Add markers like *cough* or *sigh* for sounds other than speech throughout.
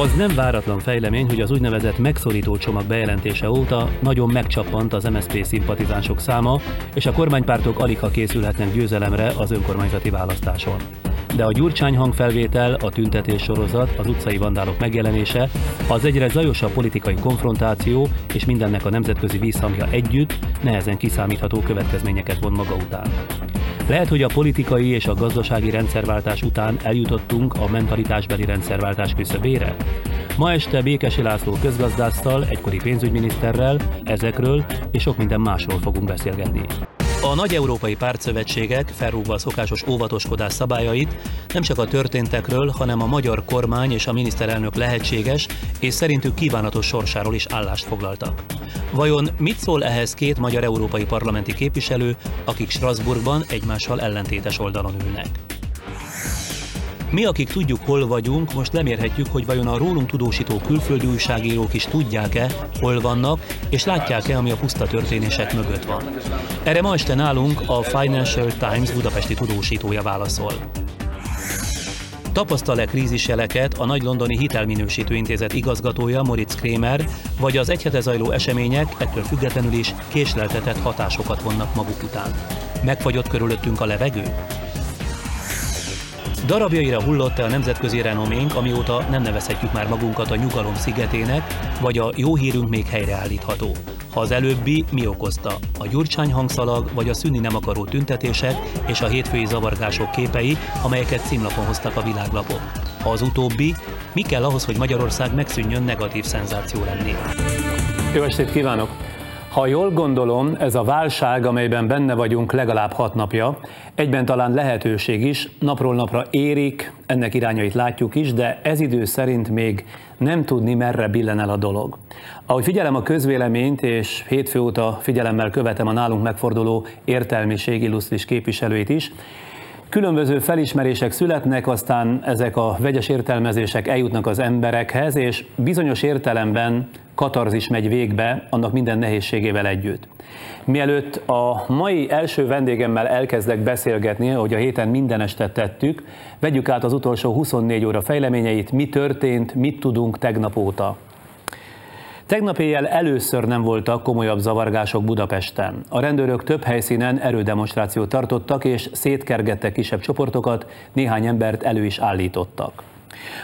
Az nem váratlan fejlemény, hogy az úgynevezett megszorító csomag bejelentése óta nagyon megcsappant az MSZP szimpatizánsok száma, és a kormánypártok alig ha készülhetnek győzelemre az önkormányzati választáson. De a gyurcsány hangfelvétel, a tüntetés sorozat, az utcai vandálok megjelenése, az egyre zajosabb politikai konfrontáció és mindennek a nemzetközi vízhangja együtt nehezen kiszámítható következményeket von maga után. Lehet, hogy a politikai és a gazdasági rendszerváltás után eljutottunk a mentalitásbeli rendszerváltás küszöbére? Ma este Békesi László közgazdásszal, egykori pénzügyminiszterrel ezekről és sok minden másról fogunk beszélgetni. A nagy európai pártszövetségek felrúgva a szokásos óvatoskodás szabályait nem csak a történtekről, hanem a magyar kormány és a miniszterelnök lehetséges és szerintük kívánatos sorsáról is állást foglaltak. Vajon mit szól ehhez két magyar európai parlamenti képviselő, akik Strasbourgban egymással ellentétes oldalon ülnek? Mi, akik tudjuk, hol vagyunk, most lemérhetjük, hogy vajon a rólunk tudósító külföldi újságírók is tudják-e, hol vannak, és látják-e, ami a puszta történések mögött van. Erre ma este nálunk a Financial Times budapesti tudósítója válaszol. Tapasztal-e krízisjeleket a nagy londoni hitelminősítő intézet igazgatója Moritz Krémer, vagy az egy hete zajló események ettől függetlenül is késleltetett hatásokat vonnak maguk után? Megfagyott körülöttünk a levegő? Darabjaira hullott-e a nemzetközi renoménk, amióta nem nevezhetjük már magunkat a nyugalom szigetének, vagy a jó hírünk még helyreállítható? Ha az előbbi, mi okozta? A gyurcsány hangszalag, vagy a szűnni nem akaró tüntetések és a hétfői zavargások képei, amelyeket címlapon hoztak a világlapok? Ha az utóbbi, mi kell ahhoz, hogy Magyarország megszűnjön negatív szenzáció lenni? Jó estét kívánok! Ha jól gondolom, ez a válság, amelyben benne vagyunk legalább hat napja, egyben talán lehetőség is, napról napra érik, ennek irányait látjuk is, de ez idő szerint még nem tudni, merre billen el a dolog. Ahogy figyelem a közvéleményt, és hétfő óta figyelemmel követem a nálunk megforduló értelmiség illusztris képviselőit is, Különböző felismerések születnek, aztán ezek a vegyes értelmezések eljutnak az emberekhez, és bizonyos értelemben katarzis megy végbe, annak minden nehézségével együtt. Mielőtt a mai első vendégemmel elkezdek beszélgetni, hogy a héten minden este tettük, vegyük át az utolsó 24 óra fejleményeit, mi történt, mit tudunk tegnap óta. Tegnap éjjel először nem voltak komolyabb zavargások Budapesten. A rendőrök több helyszínen erődemonstrációt tartottak és szétkergettek kisebb csoportokat, néhány embert elő is állítottak.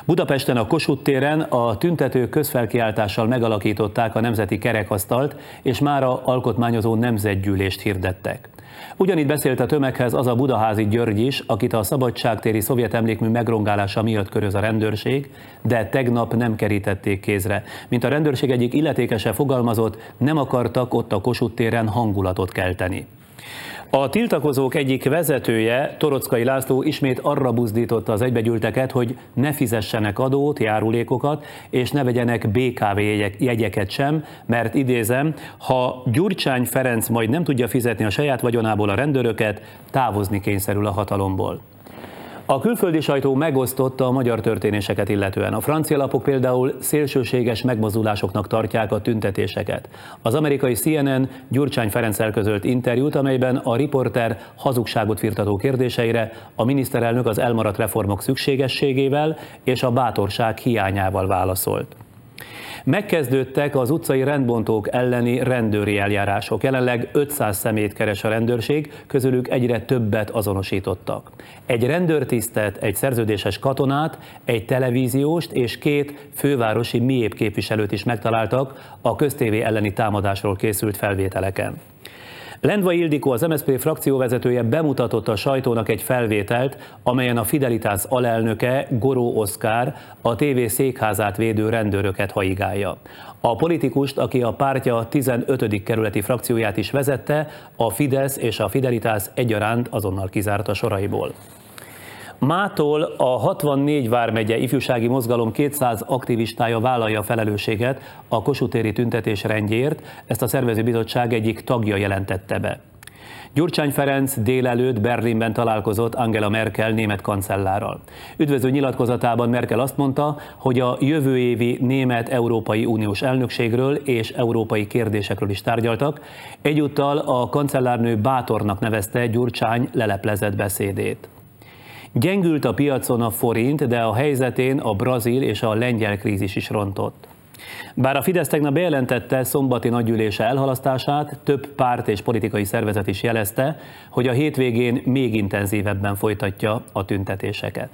Budapesten a Kossuth téren a tüntetők közfelkiáltással megalakították a Nemzeti Kerekasztalt, és mára alkotmányozó nemzetgyűlést hirdettek. Ugyanígy beszélt a tömeghez az a budaházi György is, akit a szabadságtéri szovjet emlékmű megrongálása miatt köröz a rendőrség, de tegnap nem kerítették kézre. Mint a rendőrség egyik illetékese fogalmazott, nem akartak ott a Kossuth téren hangulatot kelteni. A tiltakozók egyik vezetője, Torockai László ismét arra buzdította az egybegyűlteket, hogy ne fizessenek adót, járulékokat, és ne vegyenek BKV jegyeket sem, mert idézem, ha Gyurcsány Ferenc majd nem tudja fizetni a saját vagyonából a rendőröket, távozni kényszerül a hatalomból. A külföldi sajtó megosztotta a magyar történéseket illetően. A francia lapok például szélsőséges megmozdulásoknak tartják a tüntetéseket. Az amerikai CNN Gyurcsány Ferenc elközölt interjút, amelyben a riporter hazugságot firtató kérdéseire a miniszterelnök az elmaradt reformok szükségességével és a bátorság hiányával válaszolt. Megkezdődtek az utcai rendbontók elleni rendőri eljárások. Jelenleg 500 szemét keres a rendőrség, közülük egyre többet azonosítottak. Egy rendőrtisztet, egy szerződéses katonát, egy televízióst és két fővárosi miép képviselőt is megtaláltak a köztévé elleni támadásról készült felvételeken. Lendva Ildikó, az MSZP frakcióvezetője bemutatott a sajtónak egy felvételt, amelyen a Fidelitás alelnöke Goró Oszkár a TV székházát védő rendőröket haigálja. A politikust, aki a pártja 15. kerületi frakcióját is vezette, a Fidesz és a Fidelitás egyaránt azonnal kizárt a soraiból. Mától a 64 vármegye ifjúsági mozgalom 200 aktivistája vállalja a felelősséget a kosutéri tüntetés rendjért, ezt a szervezőbizottság egyik tagja jelentette be. Gyurcsány Ferenc délelőtt Berlinben találkozott Angela Merkel német kancellárral. Üdvözlő nyilatkozatában Merkel azt mondta, hogy a jövő évi német Európai Uniós elnökségről és európai kérdésekről is tárgyaltak. Egyúttal a kancellárnő bátornak nevezte Gyurcsány leleplezett beszédét. Gyengült a piacon a forint, de a helyzetén a brazil és a lengyel krízis is rontott. Bár a Fidesz tegnap bejelentette szombati nagygyűlése elhalasztását, több párt és politikai szervezet is jelezte, hogy a hétvégén még intenzívebben folytatja a tüntetéseket.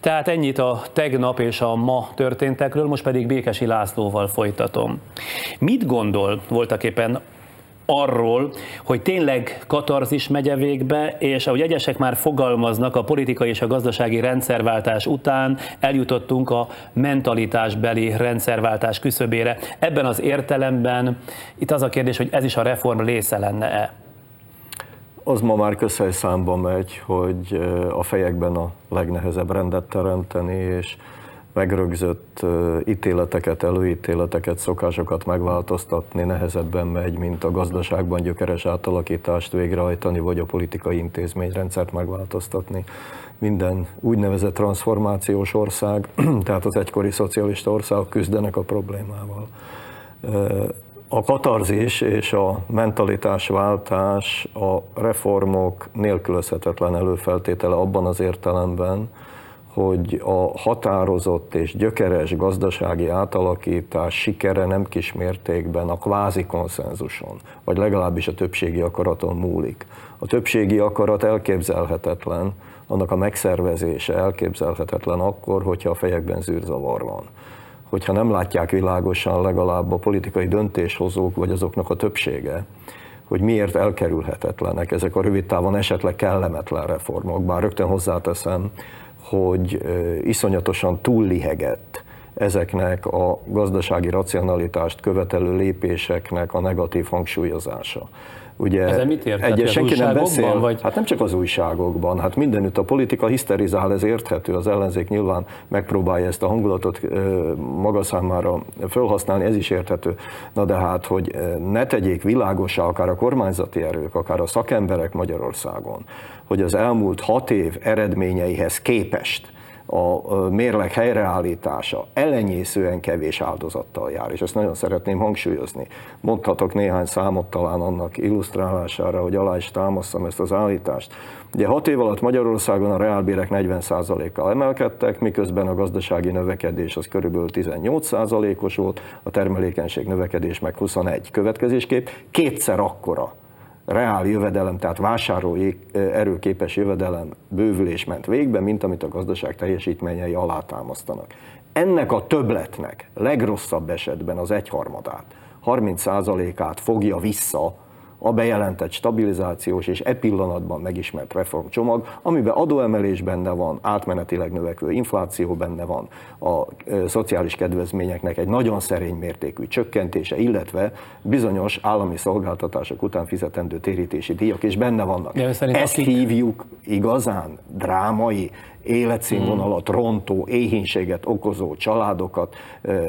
Tehát ennyit a tegnap és a ma történtekről, most pedig Békesi Lászlóval folytatom. Mit gondol voltak éppen arról, hogy tényleg katarzis megye végbe, és ahogy egyesek már fogalmaznak, a politikai és a gazdasági rendszerváltás után eljutottunk a mentalitásbeli rendszerváltás küszöbére. Ebben az értelemben itt az a kérdés, hogy ez is a reform része lenne-e? Az ma már számba megy, hogy a fejekben a legnehezebb rendet teremteni, és megrögzött ítéleteket, előítéleteket, szokásokat megváltoztatni nehezebben megy, mint a gazdaságban gyökeres átalakítást végrehajtani, vagy a politikai intézményrendszert megváltoztatni. Minden úgynevezett transformációs ország, *clears throat* tehát az egykori szocialista országok küzdenek a problémával. A katarzis és a mentalitásváltás a reformok nélkülözhetetlen előfeltétele abban az értelemben, hogy a határozott és gyökeres gazdasági átalakítás sikere nem kis mértékben a kvázi konszenzuson, vagy legalábbis a többségi akaraton múlik. A többségi akarat elképzelhetetlen, annak a megszervezése elképzelhetetlen akkor, hogyha a fejekben zűrzavar van. Hogyha nem látják világosan legalább a politikai döntéshozók, vagy azoknak a többsége, hogy miért elkerülhetetlenek ezek a rövid távon esetleg kellemetlen reformok, bár rögtön hozzáteszem, hogy iszonyatosan túllihegett ezeknek a gazdasági racionalitást követelő lépéseknek a negatív hangsúlyozása. Ugye mit ért? egy, senki nem beszél, vagy? hát nem csak az újságokban, hát mindenütt a politika hiszterizál, ez érthető, az ellenzék nyilván megpróbálja ezt a hangulatot maga számára felhasználni, ez is érthető. Na de hát, hogy ne tegyék világosá akár a kormányzati erők, akár a szakemberek Magyarországon, hogy az elmúlt hat év eredményeihez képest a mérleg helyreállítása ellenyészően kevés áldozattal jár, és ezt nagyon szeretném hangsúlyozni. Mondhatok néhány számot talán annak illusztrálására, hogy alá is támasztam ezt az állítást. Ugye hat év alatt Magyarországon a reálbérek 40%-kal emelkedtek, miközben a gazdasági növekedés az körülbelül 18%-os volt, a termelékenység növekedés meg 21 következésképp, kétszer akkora reál jövedelem, tehát vásárolói erőképes jövedelem bővülés ment végbe, mint amit a gazdaság teljesítményei alátámasztanak. Ennek a többletnek legrosszabb esetben az egyharmadát, 30%-át fogja vissza a bejelentett stabilizációs és e pillanatban megismert reformcsomag, amiben adóemelés benne van, átmenetileg növekvő infláció benne van, a szociális kedvezményeknek egy nagyon szerény mértékű csökkentése, illetve bizonyos állami szolgáltatások után fizetendő térítési díjak is benne vannak. Ezt akik... hívjuk igazán drámai életszínvonalat rontó, éhínséget okozó családokat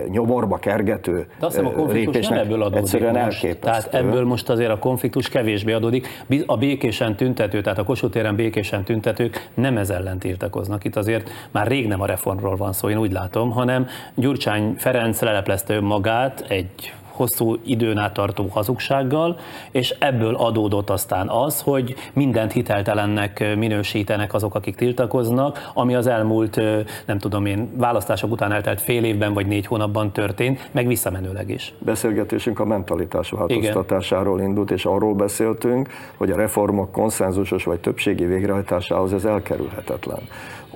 nyomorba kergető De azt hiszem a konfliktus nem ebből adódik egyszerűen most. elképesztő. Tehát ebből most azért a konfliktus kevésbé adódik. A békésen tüntető, tehát a Kossuth téren békésen tüntetők nem ez ellen tiltakoznak. Itt azért már rég nem a reformról van szó, én úgy látom, hanem Gyurcsány Ferenc leleplezte önmagát egy hosszú időn át tartó hazugsággal, és ebből adódott aztán az, hogy mindent hiteltelennek minősítenek azok, akik tiltakoznak, ami az elmúlt, nem tudom én, választások után eltelt fél évben vagy négy hónapban történt, meg visszamenőleg is. Beszélgetésünk a mentalitás változtatásáról Igen. indult, és arról beszéltünk, hogy a reformok konszenzusos vagy többségi végrehajtásához ez elkerülhetetlen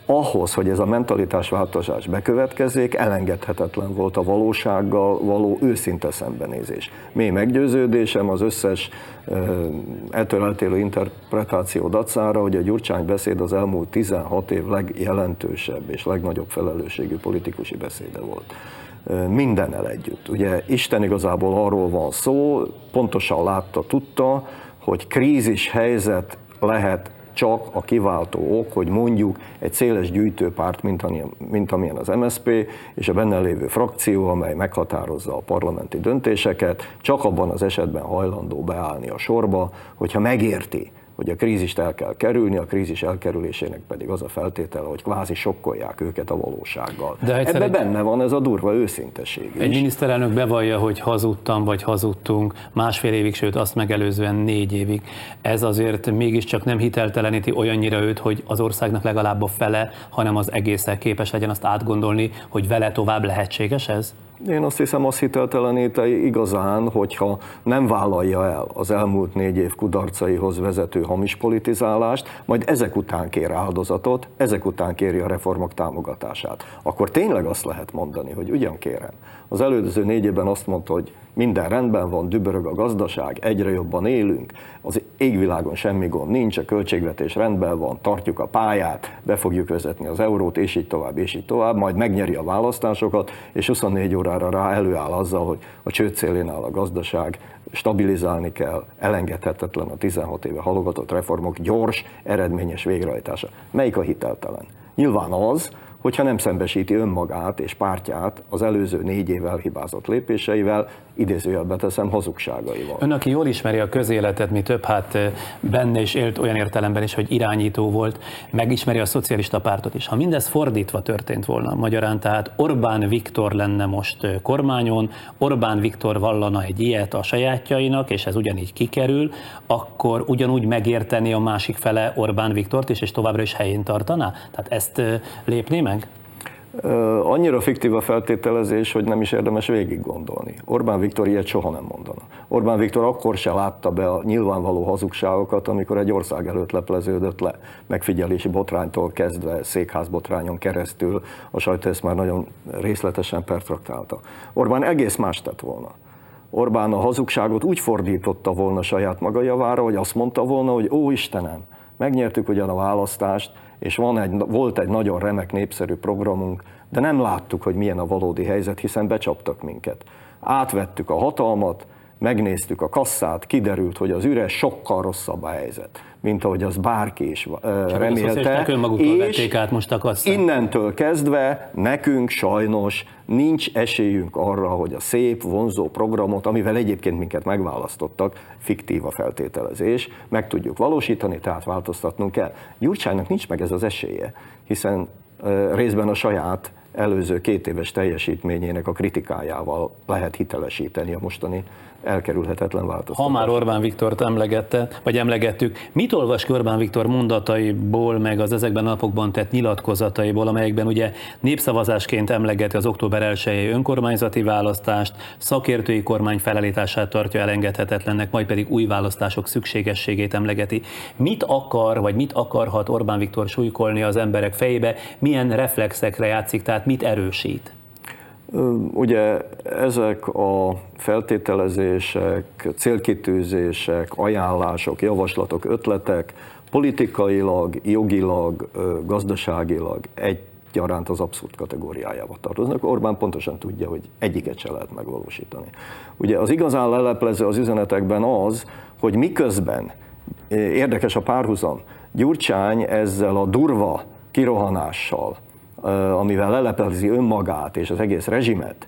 ahhoz, hogy ez a mentalitásváltozás bekövetkezzék, elengedhetetlen volt a valósággal való őszinte szembenézés. Mély meggyőződésem az összes ettől eltérő interpretáció dacára, hogy a Gyurcsány beszéd az elmúlt 16 év legjelentősebb és legnagyobb felelősségű politikusi beszéde volt mindennel együtt. Ugye Isten igazából arról van szó, pontosan látta, tudta, hogy krízis helyzet lehet csak a kiváltó ok, hogy mondjuk egy széles gyűjtőpárt, mint, amilyen, mint amilyen az MSP, és a benne lévő frakció, amely meghatározza a parlamenti döntéseket, csak abban az esetben hajlandó beállni a sorba, hogyha megérti, hogy a krízist el kell kerülni, a krízis elkerülésének pedig az a feltétele, hogy kvázi sokkolják őket a valósággal. De Ebben egy... benne van ez a durva őszinteség Egy is. miniszterelnök bevallja, hogy hazudtam, vagy hazudtunk másfél évig, sőt azt megelőzően négy évig. Ez azért mégiscsak nem hitelteleníti olyannyira őt, hogy az országnak legalább a fele, hanem az egészen képes legyen azt átgondolni, hogy vele tovább lehetséges ez? Én azt hiszem, azt hitelteleníti igazán, hogyha nem vállalja el az elmúlt négy év kudarcaihoz vezető hamis politizálást, majd ezek után kér áldozatot, ezek után kéri a reformok támogatását. Akkor tényleg azt lehet mondani, hogy ugyan kérem. Az előző négy évben azt mondta, hogy minden rendben van, dübörög a gazdaság, egyre jobban élünk, az égvilágon semmi gond nincs, a költségvetés rendben van, tartjuk a pályát, be fogjuk vezetni az eurót, és így tovább, és így tovább, majd megnyeri a választásokat, és 24 órára rá előáll azzal, hogy a csőd szélén áll a gazdaság, stabilizálni kell, elengedhetetlen a 16 éve halogatott reformok gyors, eredményes végrehajtása. Melyik a hiteltelen? Nyilván az, hogyha nem szembesíti önmagát és pártját az előző négy év elhibázott lépéseivel, idézőjelbe teszem, hazugságaival. Ön, aki jól ismeri a közéletet, mi több, hát benne is élt olyan értelemben is, hogy irányító volt, megismeri a szocialista pártot is. Ha mindez fordítva történt volna magyarán, tehát Orbán Viktor lenne most kormányon, Orbán Viktor vallana egy ilyet a sajátjainak, és ez ugyanígy kikerül, akkor ugyanúgy megérteni a másik fele Orbán Viktort is, és továbbra is helyén tartaná? Tehát ezt lépné meg? Annyira fiktív a feltételezés, hogy nem is érdemes végig gondolni. Orbán Viktor ilyet soha nem mondana. Orbán Viktor akkor se látta be a nyilvánvaló hazugságokat, amikor egy ország előtt lepleződött le. Megfigyelési botránytól kezdve, székházbotrányon keresztül, a sajtó ezt már nagyon részletesen pertraktálta. Orbán egész más tett volna. Orbán a hazugságot úgy fordította volna saját maga javára, hogy azt mondta volna, hogy ó Istenem, megnyertük ugyan a választást, és van egy, volt egy nagyon remek népszerű programunk, de nem láttuk, hogy milyen a valódi helyzet, hiszen becsaptak minket. Átvettük a hatalmat, megnéztük a kasszát, kiderült, hogy az üres sokkal rosszabb a helyzet mint ahogy az bárki is Csak remélte. És át most a kasszát. innentől kezdve nekünk sajnos nincs esélyünk arra, hogy a szép, vonzó programot, amivel egyébként minket megválasztottak, fiktív a feltételezés, meg tudjuk valósítani, tehát változtatnunk kell. Gyurcsánynak nincs meg ez az esélye, hiszen részben a saját előző két éves teljesítményének a kritikájával lehet hitelesíteni a mostani elkerülhetetlen változtatás. Ha már Orbán Viktort emlegette, vagy emlegettük, mit olvas ki Orbán Viktor mondataiból, meg az ezekben a napokban tett nyilatkozataiból, amelyekben ugye népszavazásként emlegeti az október 1 önkormányzati választást, szakértői kormány felállítását tartja elengedhetetlennek, majd pedig új választások szükségességét emlegeti. Mit akar, vagy mit akarhat Orbán Viktor súlykolni az emberek fejébe, milyen reflexekre játszik, tehát mit erősít? Ugye ezek a feltételezések, célkitűzések, ajánlások, javaslatok, ötletek politikailag, jogilag, gazdaságilag egyaránt az abszurd kategóriájába tartoznak. Orbán pontosan tudja, hogy egyiket se lehet megvalósítani. Ugye az igazán leleplező az üzenetekben az, hogy miközben, érdekes a párhuzam, Gyurcsány ezzel a durva kirohanással, amivel leleplezi önmagát és az egész rezsimet,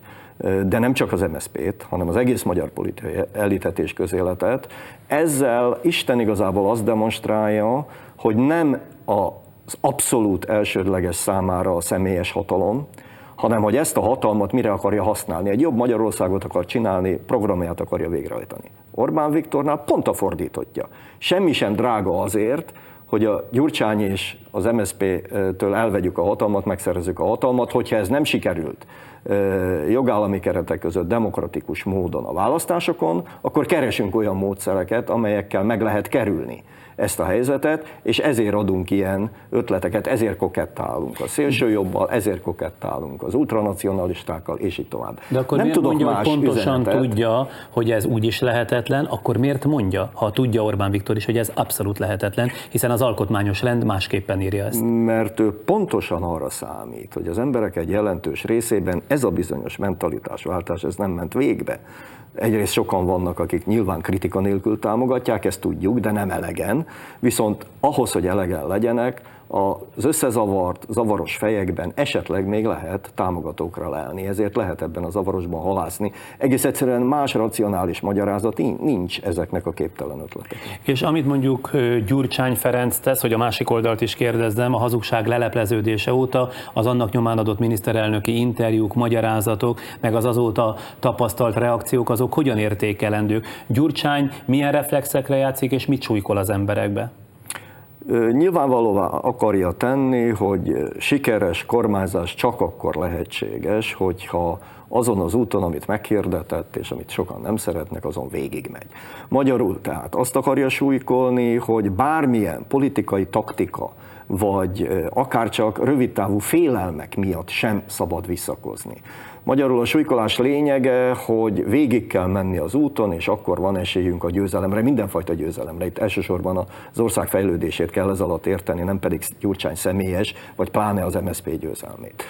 de nem csak az MSZP-t, hanem az egész magyar politikai elitet és közéletet. Ezzel Isten igazából azt demonstrálja, hogy nem az abszolút elsődleges számára a személyes hatalom, hanem hogy ezt a hatalmat mire akarja használni. Egy jobb Magyarországot akar csinálni, programját akarja végrehajtani. Orbán Viktornál pont a fordítottja. Semmi sem drága azért, hogy a Gyurcsány és az MSZP-től elvegyük a hatalmat, megszerezzük a hatalmat, hogyha ez nem sikerült jogállami keretek között demokratikus módon a választásokon, akkor keresünk olyan módszereket, amelyekkel meg lehet kerülni ezt a helyzetet, és ezért adunk ilyen ötleteket, ezért kokettálunk a szélső jobbal, ezért kokettálunk az ultranacionalistákkal, és így tovább. De akkor Nem miért tudok mondja, más hogy pontosan üzenetet. tudja, hogy ez úgy is lehetetlen, akkor miért mondja, ha tudja Orbán Viktor is, hogy ez abszolút lehetetlen, hiszen az alkotmányos rend másképpen írja ezt? Mert ő pontosan arra számít, hogy az emberek egy jelentős részében ez a bizonyos mentalitásváltás, ez nem ment végbe Egyrészt sokan vannak, akik nyilván kritika nélkül támogatják, ezt tudjuk, de nem elegen. Viszont ahhoz, hogy elegen legyenek, az összezavart, zavaros fejekben esetleg még lehet támogatókra lelni, ezért lehet ebben a zavarosban halászni. Egész egyszerűen más racionális magyarázat nincs ezeknek a képtelen ötletek. És amit mondjuk Gyurcsány Ferenc tesz, hogy a másik oldalt is kérdezzem, a hazugság lelepleződése óta az annak nyomán adott miniszterelnöki interjúk, magyarázatok, meg az azóta tapasztalt reakciók, azok hogyan értékelendők? Gyurcsány milyen reflexekre játszik, és mit súlykol az emberekbe? Nyilvánvalóvá akarja tenni, hogy sikeres kormányzás csak akkor lehetséges, hogyha azon az úton, amit meghirdetett, és amit sokan nem szeretnek, azon végigmegy. Magyarul tehát azt akarja súlykolni, hogy bármilyen politikai taktika, vagy akárcsak rövidtávú félelmek miatt sem szabad visszakozni. Magyarul a súlykolás lényege, hogy végig kell menni az úton, és akkor van esélyünk a győzelemre, mindenfajta győzelemre. Itt elsősorban az ország fejlődését kell ez alatt érteni, nem pedig Gyurcsány személyes, vagy pláne az MSZP győzelmét.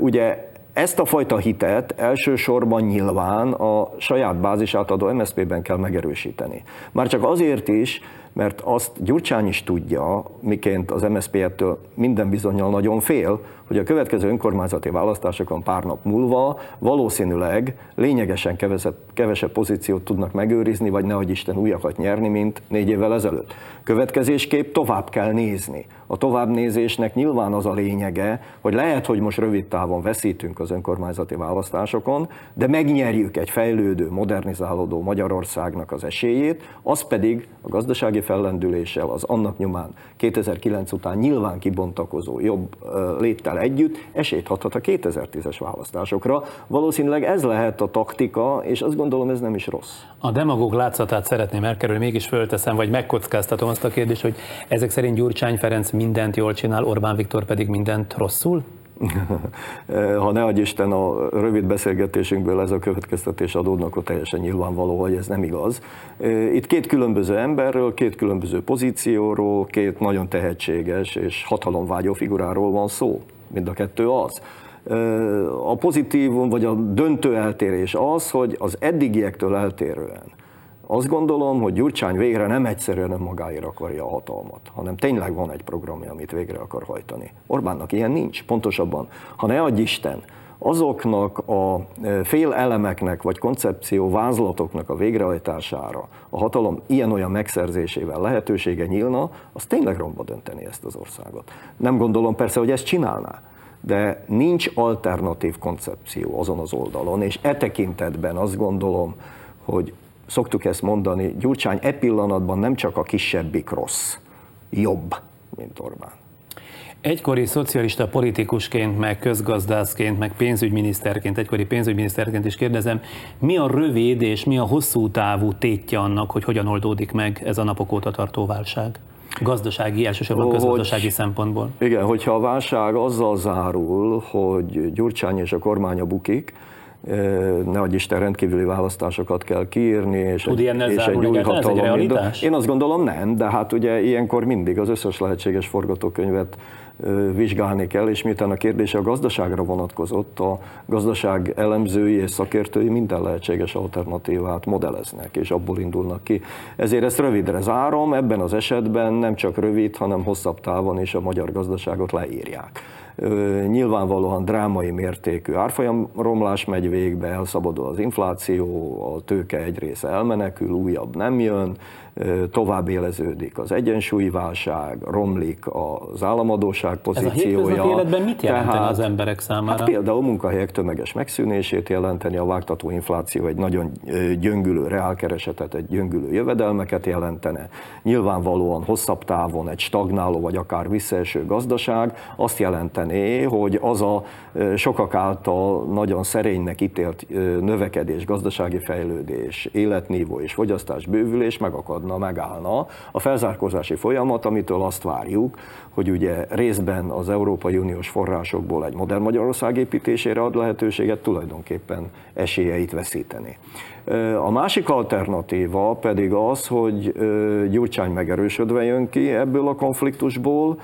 Ugye ezt a fajta hitet elsősorban nyilván a saját bázisát adó MSZP-ben kell megerősíteni. Már csak azért is, mert azt Gyurcsány is tudja, miként az MSZP ettől minden bizonyal nagyon fél, hogy a következő önkormányzati választásokon pár nap múlva valószínűleg lényegesen kevesebb, kevesebb pozíciót tudnak megőrizni, vagy nehogy Isten újakat nyerni, mint négy évvel ezelőtt. Következésképp tovább kell nézni. A továbbnézésnek nyilván az a lényege, hogy lehet, hogy most rövid távon veszítünk az önkormányzati választásokon, de megnyerjük egy fejlődő, modernizálódó Magyarországnak az esélyét, az pedig a gazdasági fellendüléssel, az annak nyomán 2009 után nyilván kibontakozó jobb léttel együtt esélyt adhat a 2010-es választásokra. Valószínűleg ez lehet a taktika, és azt gondolom ez nem is rossz. A demagóg látszatát szeretném elkerülni, mégis fölteszem, vagy megkockáztatom azt a kérdést, hogy ezek szerint Gyurcsány Ferenc mindent jól csinál, Orbán Viktor pedig mindent rosszul? *laughs* ha ne adj Isten a rövid beszélgetésünkből ez a következtetés adódnak, akkor teljesen nyilvánvaló, hogy ez nem igaz. Itt két különböző emberről, két különböző pozícióról, két nagyon tehetséges és hatalomvágyó figuráról van szó. Mind a kettő az. A pozitívum vagy a döntő eltérés az, hogy az eddigiektől eltérően azt gondolom, hogy Gyurcsány végre nem egyszerűen önmagáért akarja a hatalmat, hanem tényleg van egy programja, amit végre akar hajtani. Orbánnak ilyen nincs. Pontosabban, ha ne adj Isten, azoknak a e, fél elemeknek vagy koncepció vázlatoknak a végrehajtására a hatalom ilyen-olyan megszerzésével lehetősége nyílna, az tényleg romba dönteni ezt az országot. Nem gondolom persze, hogy ezt csinálná, de nincs alternatív koncepció azon az oldalon, és e tekintetben azt gondolom, hogy szoktuk ezt mondani, Gyurcsány e pillanatban nem csak a kisebbik rossz, jobb, mint Orbán. Egykori szocialista politikusként, meg közgazdászként, meg pénzügyminiszterként, egykori pénzügyminiszterként is kérdezem, mi a rövid és mi a hosszú távú tétje annak, hogy hogyan oldódik meg ez a napok óta tartó válság? Gazdasági, elsősorban közgazdasági hogy, szempontból. Igen, hogyha a válság azzal zárul, hogy Gyurcsány és a kormánya bukik, nehogy Isten rendkívüli választásokat kell kiírni, és Tud egy, és egy új hatalom. Én azt gondolom nem, de hát ugye ilyenkor mindig az összes lehetséges forgatókönyvet vizsgálni kell, és miután a kérdés a gazdaságra vonatkozott, a gazdaság elemzői és szakértői minden lehetséges alternatívát modelleznek, és abból indulnak ki. Ezért ezt rövidre zárom, ebben az esetben nem csak rövid, hanem hosszabb távon is a magyar gazdaságot leírják nyilvánvalóan drámai mértékű árfolyamromlás megy végbe, elszabadul az infláció, a tőke egy része elmenekül, újabb nem jön, tovább éleződik az egyensúlyi válság, romlik az államadóság pozíciója. Ez a életben mit jelentene Tehát, az emberek számára? Hát például munkahelyek tömeges megszűnését jelenteni, a vágtató infláció egy nagyon gyöngülő reálkeresetet, egy gyöngülő jövedelmeket jelentene. Nyilvánvalóan hosszabb távon egy stagnáló vagy akár visszaeső gazdaság azt jelentené, hogy az a sokak által nagyon szerénynek ítélt növekedés, gazdasági fejlődés, életnívó és fogyasztás bővülés megakad maradna, megállna a felzárkózási folyamat, amitől azt várjuk, hogy ugye részben az Európai Uniós forrásokból egy modern Magyarország építésére ad lehetőséget, tulajdonképpen esélyeit veszíteni. A másik alternatíva pedig az, hogy Gyurcsány megerősödve jön ki ebből a konfliktusból,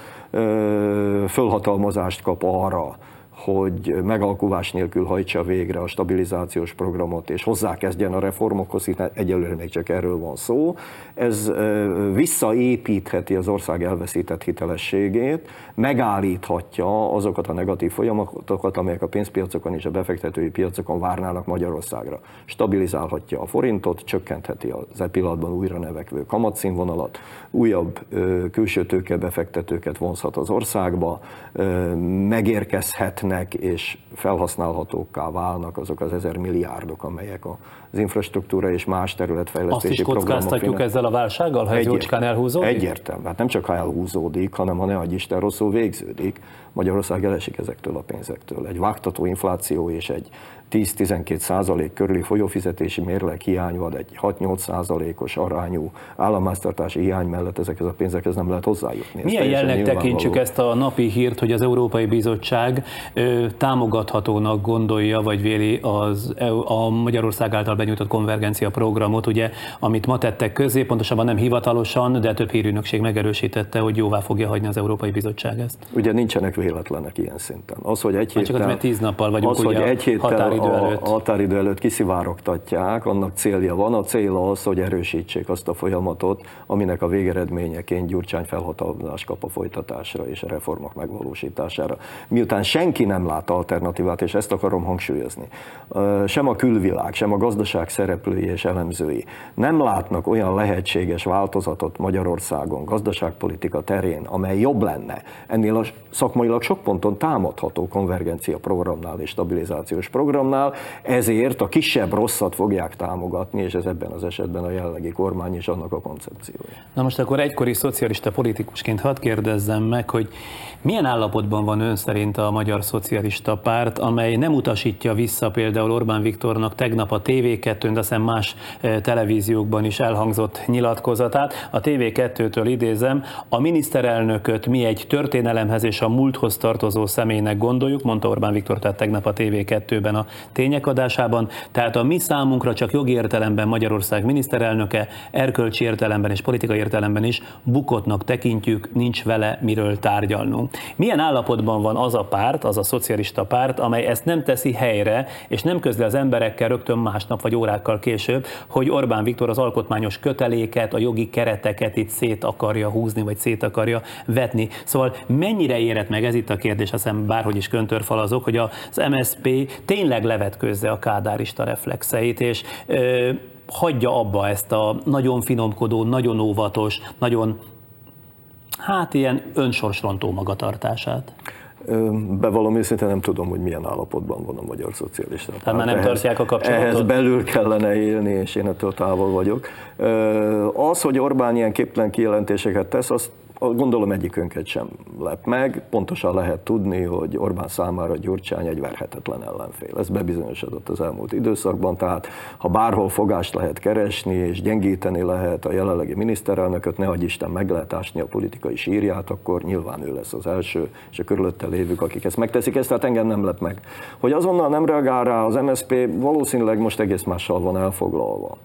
fölhatalmazást kap arra, hogy megalkuvás nélkül hajtsa végre a stabilizációs programot, és hozzákezdjen a reformokhoz, hiszen egyelőre még csak erről van szó. Ez visszaépítheti az ország elveszített hitelességét, megállíthatja azokat a negatív folyamatokat, amelyek a pénzpiacokon és a befektetői piacokon várnának Magyarországra. Stabilizálhatja a forintot, csökkentheti az e pillanatban újra nevekvő kamatszínvonalat, újabb külső tőkebefektetőket vonzhat az országba, megérkezhetnek és felhasználhatókká válnak azok az ezer milliárdok, amelyek az infrastruktúra és más területfejlesztési. Azt is kockáztatjuk ezzel a válsággal, ha ez jócskán elhúzódik? Egyértelmű. Hát nem csak ha elhúzódik, hanem ha ne adj Isten rosszul végződik, Magyarország elesik ezektől a pénzektől. Egy vágtató infláció és egy 10-12 százalék körüli folyófizetési mérleg hiány van, egy 6-8 százalékos arányú államháztartási hiány mellett ezekhez a pénzekhez nem lehet hozzájutni. Milyen jelnek tekintsük ezt a napi hírt, hogy az Európai Bizottság ö, támogathatónak gondolja, vagy véli az, a Magyarország által benyújtott konvergencia programot, ugye, amit ma tettek közé, pontosabban nem hivatalosan, de több hírűnökség megerősítette, hogy jóvá fogja hagyni az Európai Bizottság ezt. Ugye nincsenek véletlenek ilyen szinten. Az, hogy egy héttel, csak az, mert tíz nappal vagyunk az, ugye hogy egy héttel határidő előtt. A határidő előtt kiszivárogtatják, annak célja van. A cél az, hogy erősítsék azt a folyamatot, aminek a végeredményeként Gyurcsány felhatalmazást kap a folytatásra és a reformok megvalósítására. Miután senki nem lát alternatívát, és ezt akarom hangsúlyozni, sem a külvilág, sem a gazdaság szereplői és elemzői nem látnak olyan lehetséges változatot Magyarországon, gazdaságpolitika terén, amely jobb lenne ennél a szakmailag sok ponton támadható konvergencia programnál és stabilizációs programnál, kormánynál, ezért a kisebb rosszat fogják támogatni, és ez ebben az esetben a jelenlegi kormány és annak a koncepciója. Na most akkor egykori szocialista politikusként hadd kérdezzem meg, hogy milyen állapotban van ön szerint a Magyar Szocialista Párt, amely nem utasítja vissza például Orbán Viktornak tegnap a TV2-n, de aztán más e, televíziókban is elhangzott nyilatkozatát. A TV2-től idézem, a miniszterelnököt mi egy történelemhez és a múlthoz tartozó személynek gondoljuk, mondta Orbán Viktor tehát tegnap a TV2-ben a tények adásában, tehát a mi számunkra csak jogi értelemben Magyarország miniszterelnöke, erkölcsi értelemben és politikai értelemben is bukottnak tekintjük, nincs vele miről tárgyalnunk. Milyen állapotban van az a párt, az a szocialista párt, amely ezt nem teszi helyre, és nem közli az emberekkel rögtön másnap vagy órákkal később, hogy Orbán Viktor az alkotmányos köteléket, a jogi kereteket itt szét akarja húzni, vagy szét akarja vetni. Szóval mennyire érett meg, ez itt a kérdés, azt hiszem bárhogy is köntörfalazok, hogy az MSP tényleg levetkőzze a kádárista reflexeit, és ö, hagyja abba ezt a nagyon finomkodó, nagyon óvatos, nagyon hát ilyen önsorsrontó magatartását. Bevallom őszintén nem tudom, hogy milyen állapotban van a magyar szocialista. Tehát már nem ehhez, tartják a kapcsolatot? Ehhez belül kellene élni, és én ettől távol vagyok. Az, hogy Orbán ilyen képtelen kijelentéseket tesz, azt gondolom egyikünket sem lep meg. Pontosan lehet tudni, hogy Orbán számára Gyurcsány egy verhetetlen ellenfél. Ez bebizonyosodott az elmúlt időszakban, tehát ha bárhol fogást lehet keresni és gyengíteni lehet a jelenlegi miniszterelnököt, ne hagyj Isten meg lehet ásni a politikai sírját, akkor nyilván ő lesz az első, és a körülötte lévők, akik ezt megteszik, ezt tehát engem nem lep meg. Hogy azonnal nem reagál rá az MSP, valószínűleg most egész mással van elfoglalva.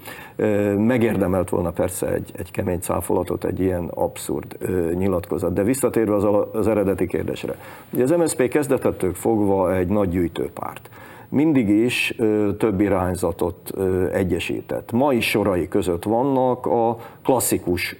Megérdemelt volna persze egy, egy kemény cáfolatot, egy ilyen abszurd nyilatkozat. De visszatérve az, az eredeti kérdésre. Ugye az MSZP kezdetettől fogva egy nagy gyűjtőpárt mindig is több irányzatot egyesített. Mai sorai között vannak a klasszikus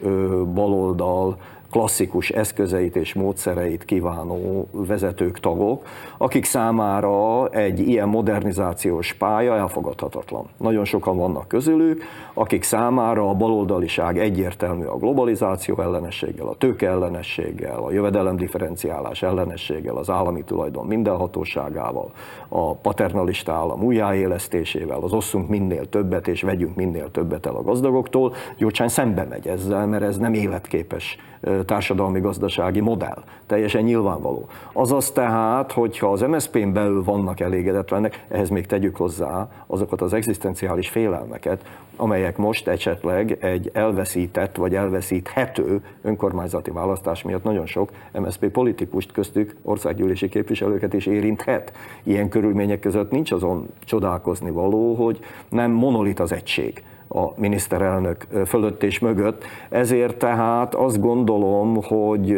baloldal klasszikus eszközeit és módszereit kívánó vezetők, tagok, akik számára egy ilyen modernizációs pálya elfogadhatatlan. Nagyon sokan vannak közülük, akik számára a baloldaliság egyértelmű a globalizáció ellenességgel, a tőke ellenességgel, a jövedelemdifferenciálás ellenességgel, az állami tulajdon mindenhatóságával, a paternalista állam újjáélesztésével, az osszunk minél többet és vegyünk minél többet el a gazdagoktól. Gyurcsány szembe megy ezzel, mert ez nem életképes társadalmi-gazdasági modell. Teljesen nyilvánvaló. Azaz tehát, hogyha az MSZP-n belül vannak elégedetlenek, ehhez még tegyük hozzá azokat az egzisztenciális félelmeket, amelyek most esetleg egy elveszített vagy elveszíthető önkormányzati választás miatt nagyon sok MSZP politikust köztük országgyűlési képviselőket is érinthet. Ilyen körülmények között nincs azon csodálkozni való, hogy nem monolit az egység a miniszterelnök fölött és mögött. Ezért tehát azt gondolom, hogy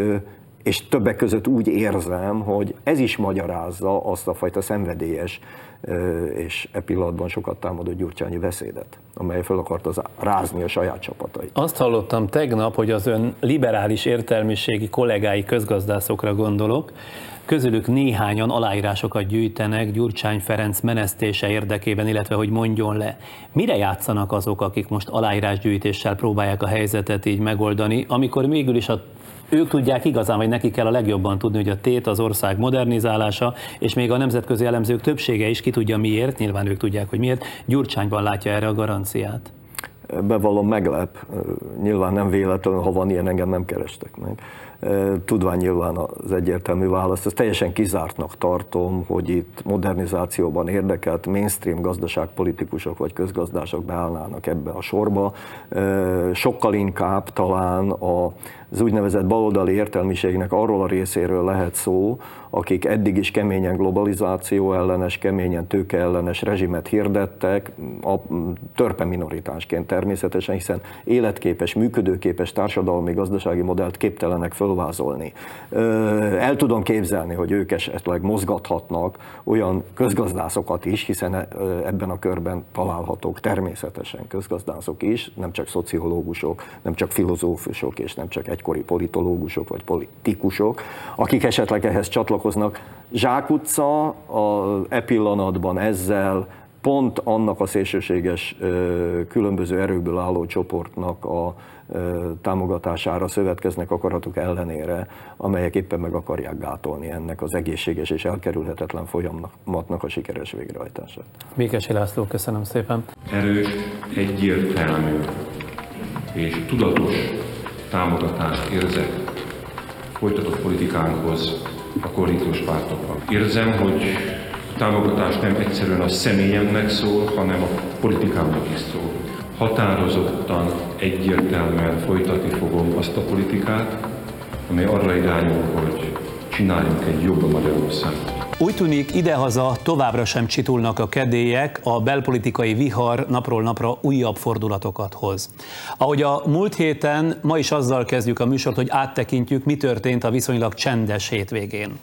és többek között úgy érzem, hogy ez is magyarázza azt a fajta szenvedélyes és e pillanatban sokat támadó Gyurcsányi beszédet, amely fel akarta rázni a saját csapatait. Azt hallottam tegnap, hogy az ön liberális értelmiségi kollégái közgazdászokra gondolok, közülük néhányan aláírásokat gyűjtenek Gyurcsány Ferenc menesztése érdekében, illetve hogy mondjon le. Mire játszanak azok, akik most aláírásgyűjtéssel próbálják a helyzetet így megoldani, amikor végül is a ők tudják igazán, vagy neki kell a legjobban tudni, hogy a tét az ország modernizálása, és még a nemzetközi elemzők többsége is ki tudja miért, nyilván ők tudják, hogy miért, Gyurcsányban látja erre a garanciát. Bevallom meglep, nyilván nem véletlenül, ha van ilyen, engem nem kerestek meg tudván nyilván az egyértelmű választ. Ezt teljesen kizártnak tartom, hogy itt modernizációban érdekelt mainstream gazdaságpolitikusok vagy közgazdások beállnának ebbe a sorba. Sokkal inkább talán a az úgynevezett baloldali értelmiségnek arról a részéről lehet szó, akik eddig is keményen globalizáció ellenes, keményen tőke ellenes rezsimet hirdettek, a törpe minoritásként természetesen, hiszen életképes, működőképes társadalmi, gazdasági modellt képtelenek fölvázolni. El tudom képzelni, hogy ők esetleg mozgathatnak olyan közgazdászokat is, hiszen ebben a körben találhatók természetesen közgazdászok is, nem csak szociológusok, nem csak filozófusok és nem csak egy egykori politológusok vagy politikusok, akik esetleg ehhez csatlakoznak. Zsákutca a e pillanatban ezzel pont annak a szélsőséges különböző erőkből álló csoportnak a támogatására szövetkeznek akaratuk ellenére, amelyek éppen meg akarják gátolni ennek az egészséges és elkerülhetetlen folyamatnak a sikeres végrehajtását. Békesi László, köszönöm szépen. Erős, egyértelmű és tudatos támogatást érzek folytatott politikánkhoz a koalíciós pártokban. Érzem, hogy a támogatás nem egyszerűen a személyemnek szól, hanem a politikámnak is szól. Határozottan, egyértelműen folytatni fogom azt a politikát, amely arra irányul, hogy csináljunk egy jobb Magyarországot. Úgy tűnik, idehaza továbbra sem csitulnak a kedélyek, a belpolitikai vihar napról napra újabb fordulatokat hoz. Ahogy a múlt héten, ma is azzal kezdjük a műsort, hogy áttekintjük, mi történt a viszonylag csendes hétvégén.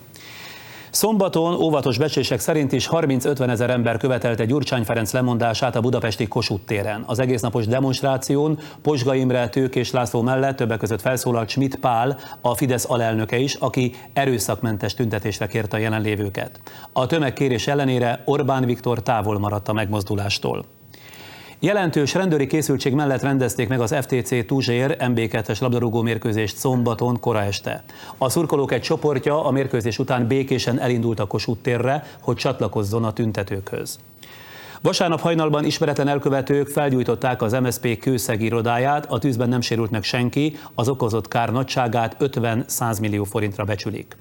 Szombaton óvatos becsések szerint is 30-50 ezer ember követelte Gyurcsány Ferenc lemondását a budapesti Kossuth téren. Az egésznapos demonstráción Posga Imre, Tők és László mellett többek között felszólalt Schmidt Pál, a Fidesz alelnöke is, aki erőszakmentes tüntetésre kérte a jelenlévőket. A tömegkérés ellenére Orbán Viktor távol maradt a megmozdulástól. Jelentős rendőri készültség mellett rendezték meg az FTC Tuzsér MB2-es labdarúgó mérkőzést szombaton kora este. A szurkolók egy csoportja a mérkőzés után békésen elindult a Kossuth térre, hogy csatlakozzon a tüntetőkhöz. Vasárnap hajnalban ismeretlen elkövetők felgyújtották az MSZP kőszeg irodáját, a tűzben nem sérült meg senki, az okozott kár nagyságát 50-100 millió forintra becsülik.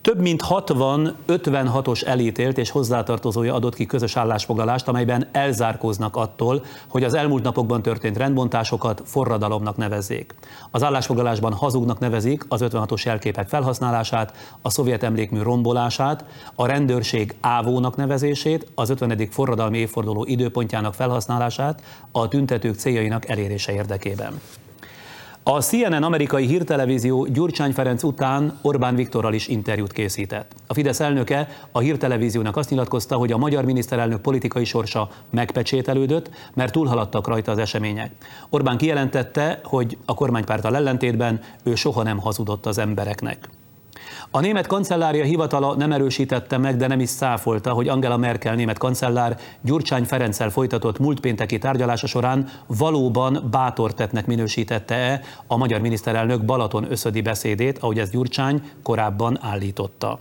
Több mint 60 56-os elítélt és hozzátartozója adott ki közös állásfoglalást, amelyben elzárkóznak attól, hogy az elmúlt napokban történt rendbontásokat forradalomnak nevezzék. Az állásfoglalásban hazugnak nevezik az 56-os jelképek felhasználását, a szovjet emlékmű rombolását, a rendőrség ávónak nevezését, az 50. forradalmi évforduló időpontjának felhasználását a tüntetők céljainak elérése érdekében. A CNN amerikai hírtelevízió Gyurcsány Ferenc után Orbán Viktorral is interjút készített. A Fidesz elnöke a hírtelevíziónak azt nyilatkozta, hogy a magyar miniszterelnök politikai sorsa megpecsételődött, mert túlhaladtak rajta az események. Orbán kijelentette, hogy a kormánypártal ellentétben ő soha nem hazudott az embereknek. A német kancellária hivatala nem erősítette meg, de nem is száfolta, hogy Angela Merkel német kancellár Gyurcsány Ferenccel folytatott múlt pénteki tárgyalása során valóban bátor tettnek minősítette-e a magyar miniszterelnök Balaton összödi beszédét, ahogy ez Gyurcsány korábban állította.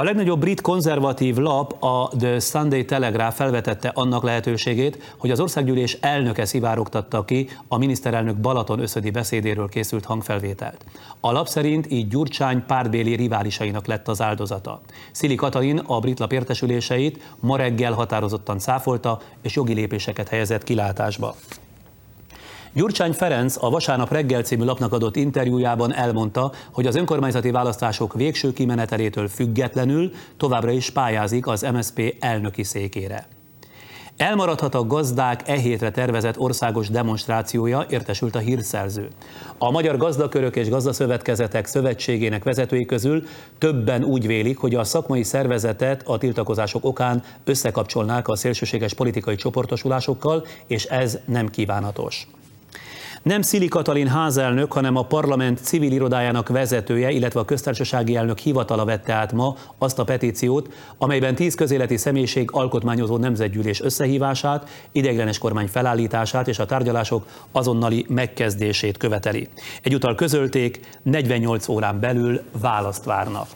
A legnagyobb brit konzervatív lap, a The Sunday Telegraph felvetette annak lehetőségét, hogy az országgyűlés elnöke szivárogtatta ki a miniszterelnök Balaton összödi beszédéről készült hangfelvételt. A lap szerint így Gyurcsány pártbéli riválisainak lett az áldozata. Szili Katalin a brit lap értesüléseit ma reggel határozottan száfolta és jogi lépéseket helyezett kilátásba. Gyurcsány Ferenc a Vasárnap reggel című lapnak adott interjújában elmondta, hogy az önkormányzati választások végső kimenetelétől függetlenül továbbra is pályázik az MSP elnöki székére. Elmaradhat a gazdák e hétre tervezett országos demonstrációja, értesült a hírszerző. A Magyar Gazdakörök és Gazdaszövetkezetek Szövetségének vezetői közül többen úgy vélik, hogy a szakmai szervezetet a tiltakozások okán összekapcsolnák a szélsőséges politikai csoportosulásokkal, és ez nem kívánatos. Nem Szili Katalin házelnök, hanem a parlament civil irodájának vezetője, illetve a köztársasági elnök hivatala vette át ma azt a petíciót, amelyben tíz közéleti személyiség alkotmányozó nemzetgyűlés összehívását, ideiglenes kormány felállítását és a tárgyalások azonnali megkezdését követeli. Egyúttal közölték, 48 órán belül választ várnak.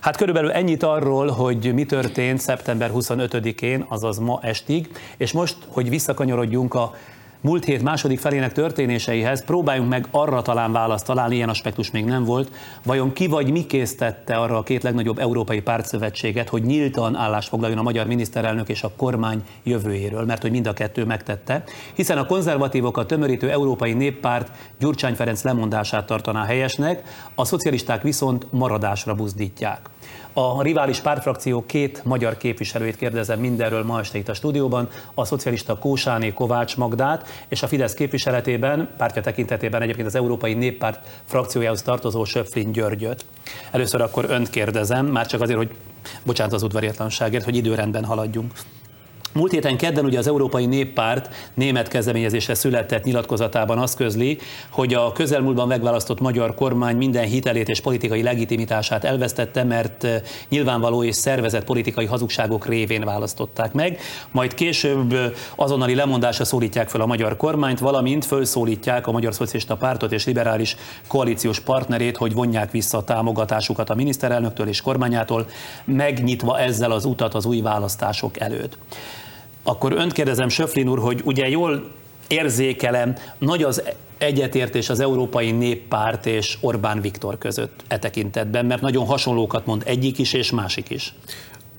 Hát körülbelül ennyit arról, hogy mi történt szeptember 25-én, azaz ma estig, és most, hogy visszakanyarodjunk a múlt hét második felének történéseihez próbáljunk meg arra talán választ találni, ilyen aspektus még nem volt, vajon ki vagy mi késztette arra a két legnagyobb európai pártszövetséget, hogy nyíltan állást foglaljon a magyar miniszterelnök és a kormány jövőjéről, mert hogy mind a kettő megtette, hiszen a konzervatívokat tömörítő Európai Néppárt Gyurcsány Ferenc lemondását tartaná helyesnek, a szocialisták viszont maradásra buzdítják. A rivális pártfrakció két magyar képviselőjét kérdezem mindenről ma este itt a stúdióban, a szocialista Kósáné Kovács Magdát, és a Fidesz képviseletében, pártja tekintetében egyébként az Európai Néppárt frakciójához tartozó Söpflin Györgyöt. Először akkor önt kérdezem, már csak azért, hogy bocsánat az udvariatlanságért, hogy időrendben haladjunk. Múlt héten kedden ugye az Európai Néppárt német kezdeményezésre született nyilatkozatában azt közli, hogy a közelmúltban megválasztott magyar kormány minden hitelét és politikai legitimitását elvesztette, mert eh, nyilvánvaló és szervezett politikai hazugságok révén választották meg, majd később eh, azonnali lemondásra szólítják fel a magyar kormányt, valamint fölszólítják a Magyar Szocialista Pártot és liberális koalíciós partnerét, hogy vonják vissza a támogatásukat a miniszterelnöktől és kormányától, megnyitva ezzel az utat az új választások előtt. Akkor önt kérdezem, Söflin úr, hogy ugye jól érzékelem, nagy az egyetértés az Európai Néppárt és Orbán Viktor között e tekintetben, mert nagyon hasonlókat mond egyik is és másik is.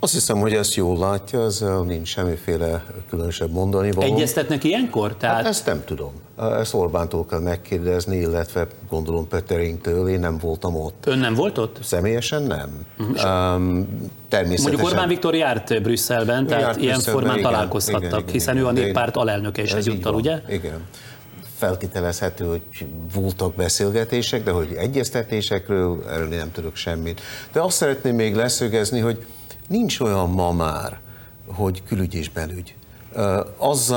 Azt hiszem, hogy ezt jól látja, ezzel nincs semmiféle különösebb mondani való. Egyeztetnek ilyenkor? Tehát... Hát ezt nem tudom. Ezt Orbántól kell megkérdezni, illetve gondolom Pötteringtől, én nem voltam ott. Ön nem volt ott? Személyesen nem. Uh-huh. Um, természetesen. Mondjuk Orbán Viktor járt Brüsszelben, tehát járt ilyen Brüsszelben, formán igen, találkozhattak, igen, igen, hiszen igen, ő a néppárt alelnöke is egyúttal, ugye? Igen feltételezhető, hogy voltak beszélgetések, de hogy egyeztetésekről, erről nem tudok semmit. De azt szeretném még leszögezni, hogy Nincs olyan ma már, hogy külügy és belügy.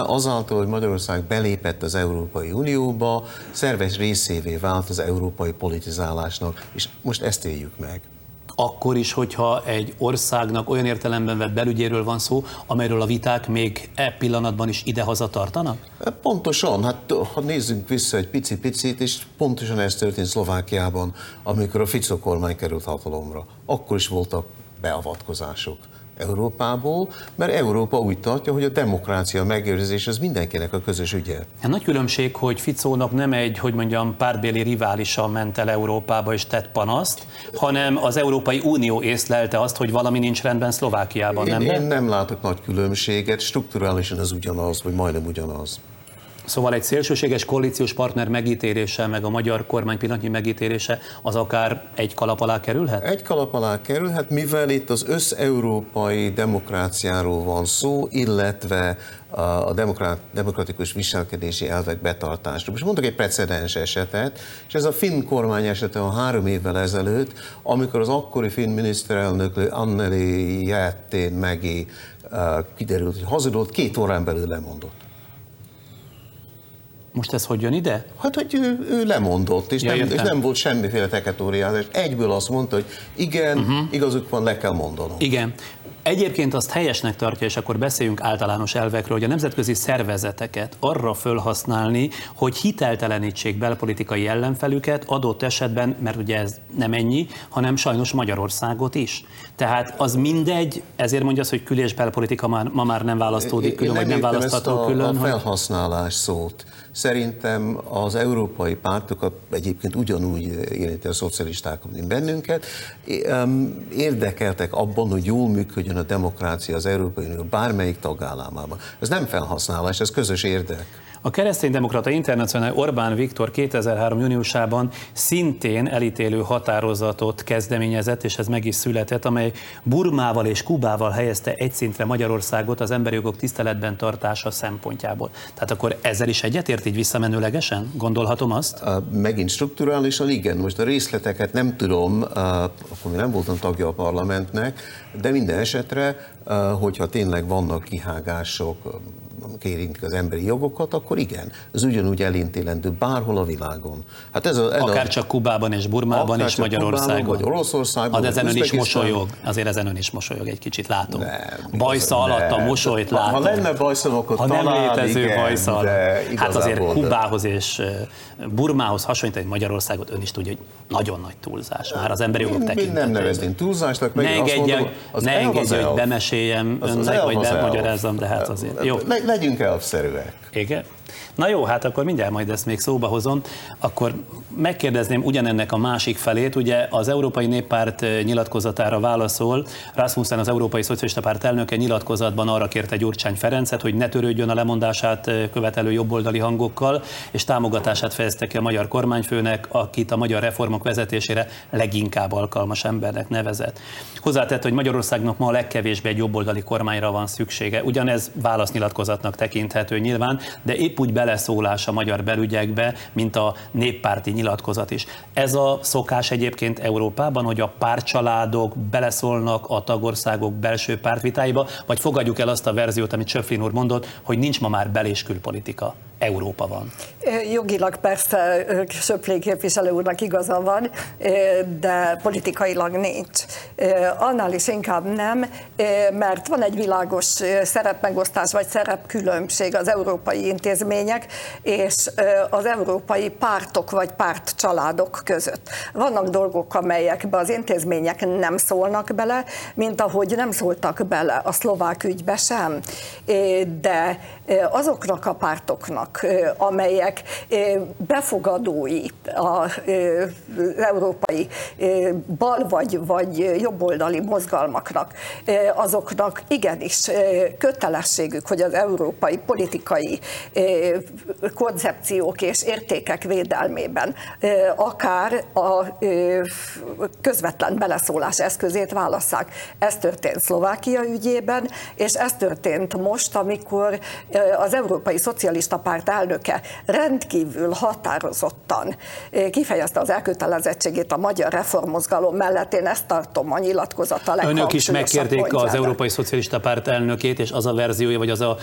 azáltal, hogy Magyarország belépett az Európai Unióba, szerves részévé vált az európai politizálásnak, és most ezt éljük meg. Akkor is, hogyha egy országnak olyan értelemben vett belügyéről van szó, amelyről a viták még e pillanatban is idehaza tartanak? Pontosan, hát ha nézzünk vissza egy picit, és pontosan ez történt Szlovákiában, amikor a Fico kormány került hatalomra. Akkor is voltak beavatkozások Európából, mert Európa úgy tartja, hogy a demokrácia megőrzés az mindenkinek a közös ügye. A nagy különbség, hogy Ficónak nem egy, hogy mondjam, párbéli riválisa ment el Európába és tett panaszt, hanem az Európai Unió észlelte azt, hogy valami nincs rendben Szlovákiában, én, nem? Én nem látok nagy különbséget, strukturálisan az ugyanaz, vagy majdnem ugyanaz. Szóval egy szélsőséges koalíciós partner megítélése, meg a magyar kormány pillanatnyi megítélése, az akár egy kalap alá kerülhet? Egy kalap alá kerülhet, mivel itt az összeurópai demokráciáról van szó, illetve a demokratikus viselkedési elvek betartásról. Most mondok egy precedens esetet, és ez a finn kormány esete a három évvel ezelőtt, amikor az akkori finn miniszterelnök Anneli Jettén Megi kiderült, hogy hazudott, két órán belül lemondott. Most ez hogy jön ide? Hát, hogy ő, ő lemondott, és, ja, nem, és nem volt semmiféle teketóriázás. Egyből azt mondta, hogy igen, uh-huh. igazuk van, le kell mondanom. Igen. Egyébként azt helyesnek tartja, és akkor beszéljünk általános elvekről, hogy a nemzetközi szervezeteket arra fölhasználni, hogy hiteltelenítsék belpolitikai ellenfelüket adott esetben, mert ugye ez nem ennyi, hanem sajnos Magyarországot is. Tehát az mindegy, ezért mondja azt, hogy kül- és belpolitika már, ma már nem választódik külön, vagy nem választható a, külön. A felhasználás szót. Szerintem az európai pártokat egyébként ugyanúgy érinti a szocialistákat, mint bennünket, érdekeltek abban, hogy jól működjön a demokrácia az Európai Unió bármelyik tagállamában. Ez nem felhasználás, ez közös érdek. A kereszténydemokrata internacionál Orbán Viktor 2003. júniusában szintén elítélő határozatot kezdeményezett, és ez meg is született, amely Burmával és Kubával helyezte egy szintre Magyarországot az emberi jogok tiszteletben tartása szempontjából. Tehát akkor ezzel is egyetért így visszamenőlegesen? Gondolhatom azt? Megint strukturálisan igen. Most a részleteket nem tudom, akkor nem voltam tagja a parlamentnek, de minden esetre, hogyha tényleg vannak kihágások, érintik az emberi jogokat, akkor igen, ez ugyanúgy elintélendő bárhol a világon. Hát ez a, ez Akár a, csak Kubában és Burmában és Magyarországon. Kubában, vagy Oroszországban. Hát ezen ön is mosolyog, azért ezen ön is mosolyog egy kicsit, látom. Nem, bajsza alatt a mosolyt látom. Ha lenne bajszom, akkor ha nem létező igen, bajszal. Hát azért Kubához és Burmához hasonlítani Magyarországot ön is tudja, hogy nagyon nagy túlzás már az emberi jogok tekintetében. Nem nevezném túlzásnak, meg ne engedje, ne engedje, hogy bemeséljem önnek, vagy bemagyarázzam, de hát azért. Jó. Legyünk elfszerűek. Igen. Na jó, hát akkor mindjárt majd ezt még szóba hozom. Akkor megkérdezném ugyanennek a másik felét. Ugye az Európai Néppárt eh, nyilatkozatára válaszol. Rasmussen, az Európai Szocialista Párt elnöke nyilatkozatban arra kérte Gyurcsány Ferencet, hogy ne törődjön a lemondását eh, követelő jobboldali hangokkal, és támogatását fejezte ki a magyar kormányfőnek, akit a magyar reformok vezetésére leginkább alkalmas embernek nevezett. Hozzátett, hogy Magyarországnak ma a legkevésbé egy jobboldali kormányra van szüksége. Ugyanez válasznyilatkozatnak tekinthető nyilván, de épp úgy beleszólás a magyar belügyekbe, mint a néppárti nyilatkozat is. Ez a szokás egyébként Európában, hogy a párcsaládok beleszólnak a tagországok belső pártvitáiba, vagy fogadjuk el azt a verziót, amit Csöflin úr mondott, hogy nincs ma már bel- és külpolitika. Európa van. Jogilag persze Söplé képviselő úrnak igaza van, de politikailag nincs. Annál is inkább nem, mert van egy világos szerepmegosztás vagy szerepkülönbség az európai intézmények és az európai pártok vagy pártcsaládok között. Vannak dolgok, amelyekbe az intézmények nem szólnak bele, mint ahogy nem szóltak bele a szlovák ügybe sem, de azoknak a pártoknak, amelyek befogadói az európai bal vagy, vagy jobboldali mozgalmaknak, azoknak igenis kötelességük, hogy az európai politikai koncepciók és értékek védelmében akár a közvetlen beleszólás eszközét válasszák. Ez történt Szlovákia ügyében, és ez történt most, amikor az Európai Szocialista Párt elnöke rendkívül határozottan kifejezte az elkötelezettségét a magyar reformmozgalom mellett. Én ezt tartom a nyilatkozata Önök is megkérték az Európai Szocialista Párt elnökét, és az a verziója, vagy az a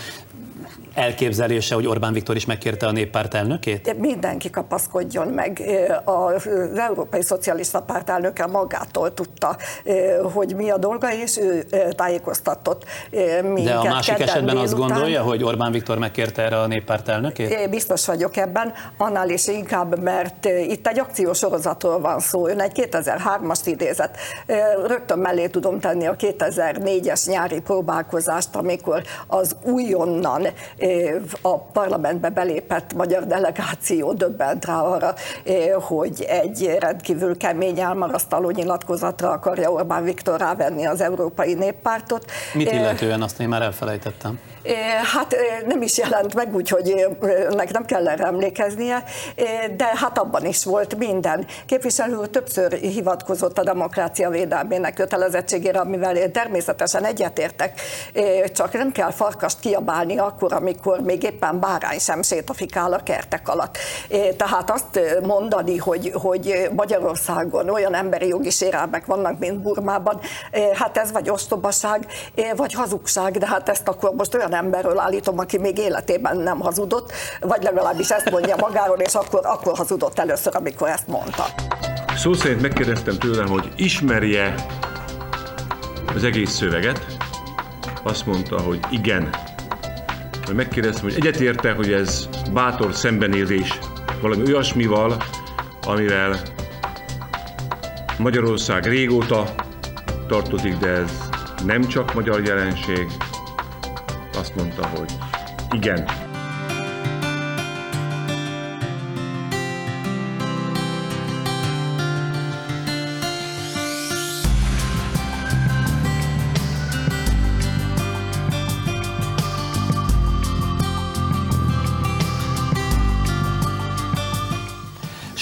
elképzelése, hogy Orbán Viktor is megkérte a néppárt elnökét? Mindenki kapaszkodjon meg. Az Európai Szocialista Párt elnöke magától tudta, hogy mi a dolga, és ő tájékoztatott minket. De a másik esetben azt gondolja, hogy Orbán Viktor megkérte erre a néppárt elnökét? Én biztos vagyok ebben, annál is inkább, mert itt egy akciósorozatról van szó. Ön egy 2003-as idézet. Rögtön mellé tudom tenni a 2004-es nyári próbálkozást, amikor az újonnan a parlamentbe belépett magyar delegáció döbbent rá arra, hogy egy rendkívül kemény elmarasztaló nyilatkozatra akarja Orbán Viktor rávenni az Európai Néppártot. Mit illetően, azt én már elfelejtettem. Hát nem is jelent meg, úgyhogy ennek nem kell erre emlékeznie, de hát abban is volt minden. Képviselő többször hivatkozott a demokrácia védelmének kötelezettségére, amivel természetesen egyetértek, csak nem kell farkast kiabálni akkor, amikor még éppen bárány sem sétafikál a kertek alatt. Tehát azt mondani, hogy, hogy Magyarországon olyan emberi jogi sérelmek vannak, mint Burmában, hát ez vagy ostobaság, vagy hazugság, de hát ezt akkor most olyan emberről állítom, aki még életében nem hazudott, vagy legalábbis ezt mondja magáról, és akkor, akkor hazudott először, amikor ezt mondta. Szó szerint megkérdeztem tőle, hogy ismerje az egész szöveget. Azt mondta, hogy igen. Megkérdeztem, hogy egyetérte, hogy ez bátor szembenézés valami olyasmival, amivel Magyarország régóta tartozik, de ez nem csak magyar jelenség, azt mondta, hogy igen,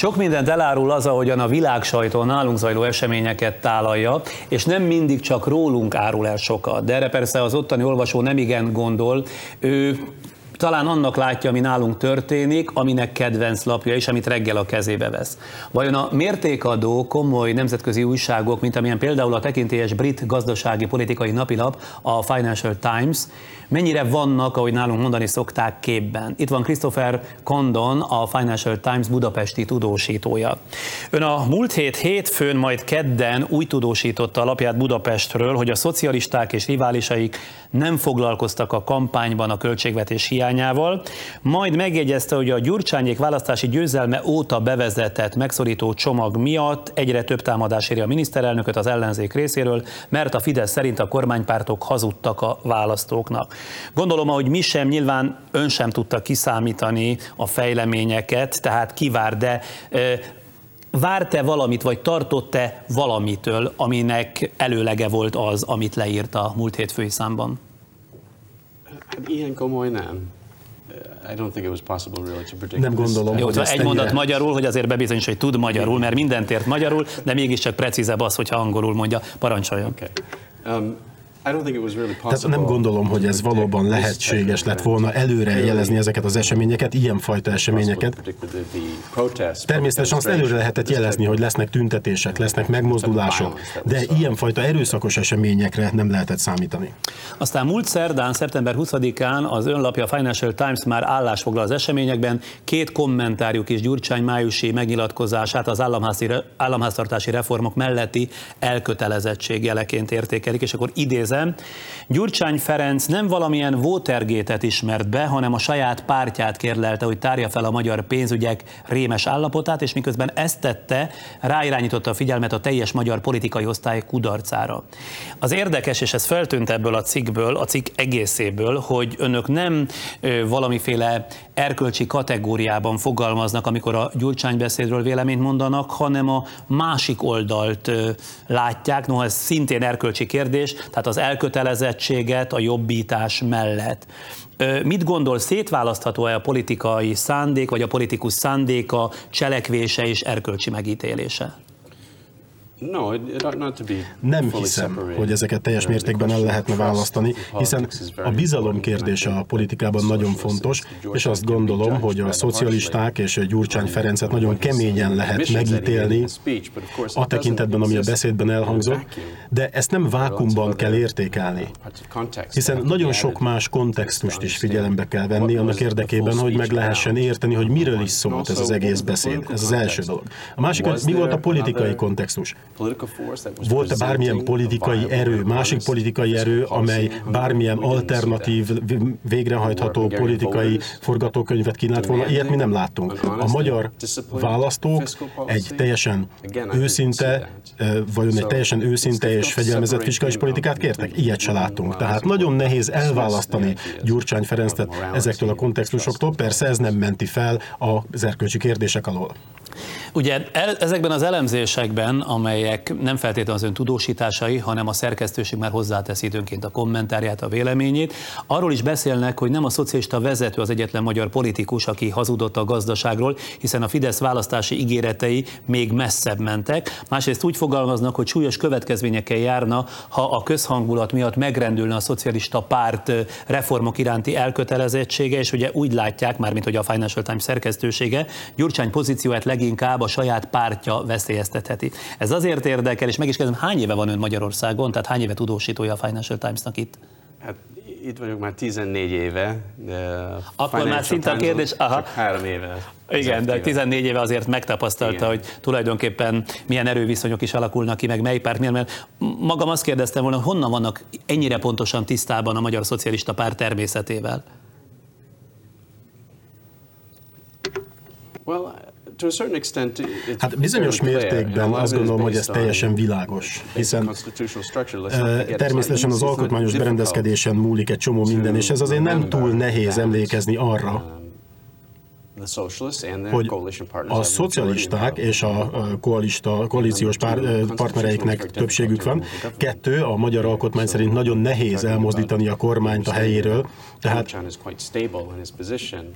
Sok mindent elárul az, ahogyan a világ sajtó nálunk zajló eseményeket tálalja, és nem mindig csak rólunk árul el sokat. De erre persze az ottani olvasó nem igen gondol. Ő talán annak látja, ami nálunk történik, aminek kedvenc lapja és amit reggel a kezébe vesz. Vajon a mértékadó komoly nemzetközi újságok, mint amilyen például a tekintélyes brit gazdasági politikai napilap, a Financial Times, mennyire vannak, ahogy nálunk mondani szokták, képben. Itt van Christopher Condon, a Financial Times budapesti tudósítója. Ön a múlt hét hétfőn, majd kedden úgy tudósította a lapját Budapestről, hogy a szocialisták és riválisaik nem foglalkoztak a kampányban a költségvetés hiányával, majd megjegyezte, hogy a Gyurcsányék választási győzelme óta bevezetett megszorító csomag miatt egyre több támadás éri a miniszterelnököt az ellenzék részéről, mert a Fidesz szerint a kormánypártok hazudtak a választóknak. Gondolom, ahogy mi sem, nyilván ön sem tudta kiszámítani a fejleményeket, tehát kivár, de várt-e valamit, vagy tartott-e valamitől, aminek előlege volt az, amit leírt a múlt hétfői számban? Hát ilyen komoly nem. I don't think it was possible really to predict Nem gondolom, Jó, hogy szóval egy mondat magyarul, hogy azért bebizonyos, hogy tud magyarul, mert mindent ért magyarul, de mégiscsak precízebb az, hogyha angolul mondja. Parancsoljon. Okay. Um, Tehát nem gondolom, hogy ez valóban lehetséges lett volna előre jelezni ezeket az eseményeket, ilyenfajta eseményeket. Természetesen azt előre lehetett jelezni, hogy lesznek tüntetések, lesznek megmozdulások, de ilyenfajta erőszakos eseményekre nem lehetett számítani. Aztán múlt szerdán, szeptember 20-án az önlapja Financial Times már állásfoglal az eseményekben, két kommentárjuk is Gyurcsány májusi megnyilatkozását az államháztartási reformok melletti elkötelezettség jeleként értékelik, és akkor idézem, Gyurcsány Ferenc nem valamilyen Watergate-et ismert be, hanem a saját pártját kérlelte, hogy tárja fel a magyar pénzügyek rémes állapotát, és miközben ezt tette, ráirányította a figyelmet a teljes magyar politikai osztály kudarcára. Az érdekes, és ez feltűnt ebből a cikkből, a cikk egészéből, hogy önök nem valamiféle erkölcsi kategóriában fogalmaznak, amikor a Gyurcsány beszédről véleményt mondanak, hanem a másik oldalt látják, noha ez szintén erkölcsi kérdés, tehát az elkötelezettséget a jobbítás mellett. Mit gondol, szétválasztható-e a politikai szándék, vagy a politikus szándéka, cselekvése és erkölcsi megítélése? No, it, it ought not to be Nem hiszem, hogy ezeket teljes mértékben el lehetne választani, hiszen a bizalom kérdése a politikában nagyon fontos, és azt gondolom, hogy a szocialisták és Gyurcsány Ferencet nagyon keményen lehet megítélni a tekintetben, ami a beszédben elhangzott, de ezt nem vákumban kell értékelni, hiszen nagyon sok más kontextust is figyelembe kell venni annak érdekében, hogy meg lehessen érteni, hogy miről is szólt ez az egész beszéd. Ez az első dolog. A másik, mi volt a politikai kontextus? Volt-e bármilyen politikai erő, másik politikai erő, amely bármilyen alternatív, végrehajtható politikai forgatókönyvet kínált volna? Ilyet mi nem láttunk. A magyar választók egy teljesen őszinte, vajon egy teljesen őszinte és fegyelmezett fiskális politikát kértek? Ilyet se láttunk. Tehát nagyon nehéz elválasztani Gyurcsány Ferencet ezektől a kontextusoktól. Persze ez nem menti fel az erkölcsi kérdések alól. Ugye ezekben az elemzésekben, amelyek nem feltétlenül az ön tudósításai, hanem a szerkesztőség már hozzátesz időnként a kommentárját, a véleményét, arról is beszélnek, hogy nem a szocialista vezető az egyetlen magyar politikus, aki hazudott a gazdaságról, hiszen a Fidesz választási ígéretei még messzebb mentek. Másrészt úgy fogalmaznak, hogy súlyos következményekkel járna, ha a közhangulat miatt megrendülne a szocialista párt reformok iránti elkötelezettsége, és ugye úgy látják, mármint hogy a Financial Times szerkesztősége, Gyurcsány pozícióját leginkább a saját pártja veszélyeztetheti. Ez azért érdekel, és meg is kérdezem, hány éve van ön Magyarországon, tehát hány éve tudósítója a Financial Timesnak itt? Hát itt vagyok már 14 éve, de Akkor már szinte a kérdés- aha. Három éve. Igen, de Ezen 14 éve azért megtapasztalta, Igen. hogy tulajdonképpen milyen erőviszonyok is alakulnak ki, meg mely párt milyen, mert magam azt kérdeztem volna, honnan vannak ennyire pontosan tisztában a Magyar Szocialista Párt természetével? Well, Hát bizonyos mértékben azt gondolom, hogy ez teljesen világos, hiszen eh, természetesen az alkotmányos berendezkedésen múlik egy csomó minden, és ez azért nem túl nehéz emlékezni arra, hogy a szocialisták és a koalista, koalíciós pár, partnereiknek többségük van. Kettő, a magyar alkotmány szerint nagyon nehéz elmozdítani a kormányt a helyéről, tehát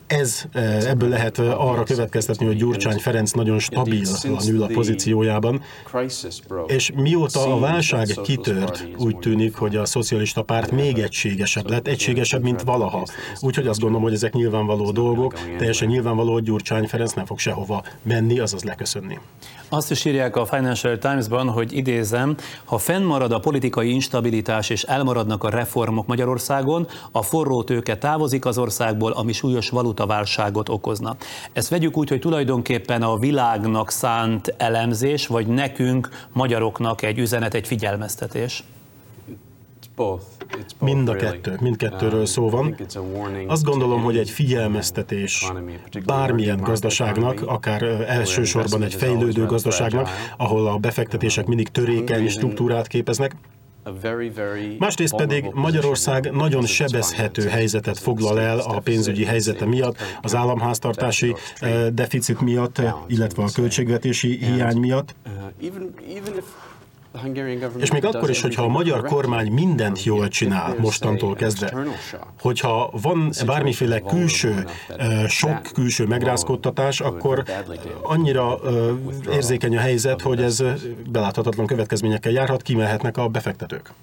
ez, ebből lehet arra következtetni, hogy Gyurcsány Ferenc nagyon stabil ül a pozíciójában, és mióta a válság kitört, úgy tűnik, hogy a szocialista párt még egységesebb lett, egységesebb, mint valaha. Úgyhogy azt gondolom, hogy ezek nyilvánvaló dolgok, teljesen nyilvánvaló, hogy Gyurcsány Ferenc nem fog sehova menni, azaz leköszönni. Azt is írják a Financial Times-ban, hogy idézem, ha fennmarad a politikai instabilitás és elmaradnak a reformok Magyarországon, a forró tőke távozik az országból, ami súlyos valutaválságot okozna. Ezt vegyük úgy, hogy tulajdonképpen a világnak szánt elemzés, vagy nekünk, magyaroknak egy üzenet, egy figyelmeztetés. Mind a kettő, mindkettőről um, szó van. Azt gondolom, hogy egy figyelmeztetés bármilyen gazdaságnak, akár elsősorban egy fejlődő gazdaságnak, ahol a befektetések mindig törékeny struktúrát képeznek, Másrészt pedig Magyarország nagyon sebezhető helyzetet foglal el a pénzügyi helyzete miatt, az államháztartási deficit miatt, illetve a költségvetési hiány miatt. És még akkor is, hogyha a magyar kormány mindent jól csinál mostantól kezdve, hogyha van bármiféle külső, sok külső megrázkódtatás, akkor annyira érzékeny a helyzet, hogy ez beláthatatlan következményekkel járhat, kimehetnek a befektetők.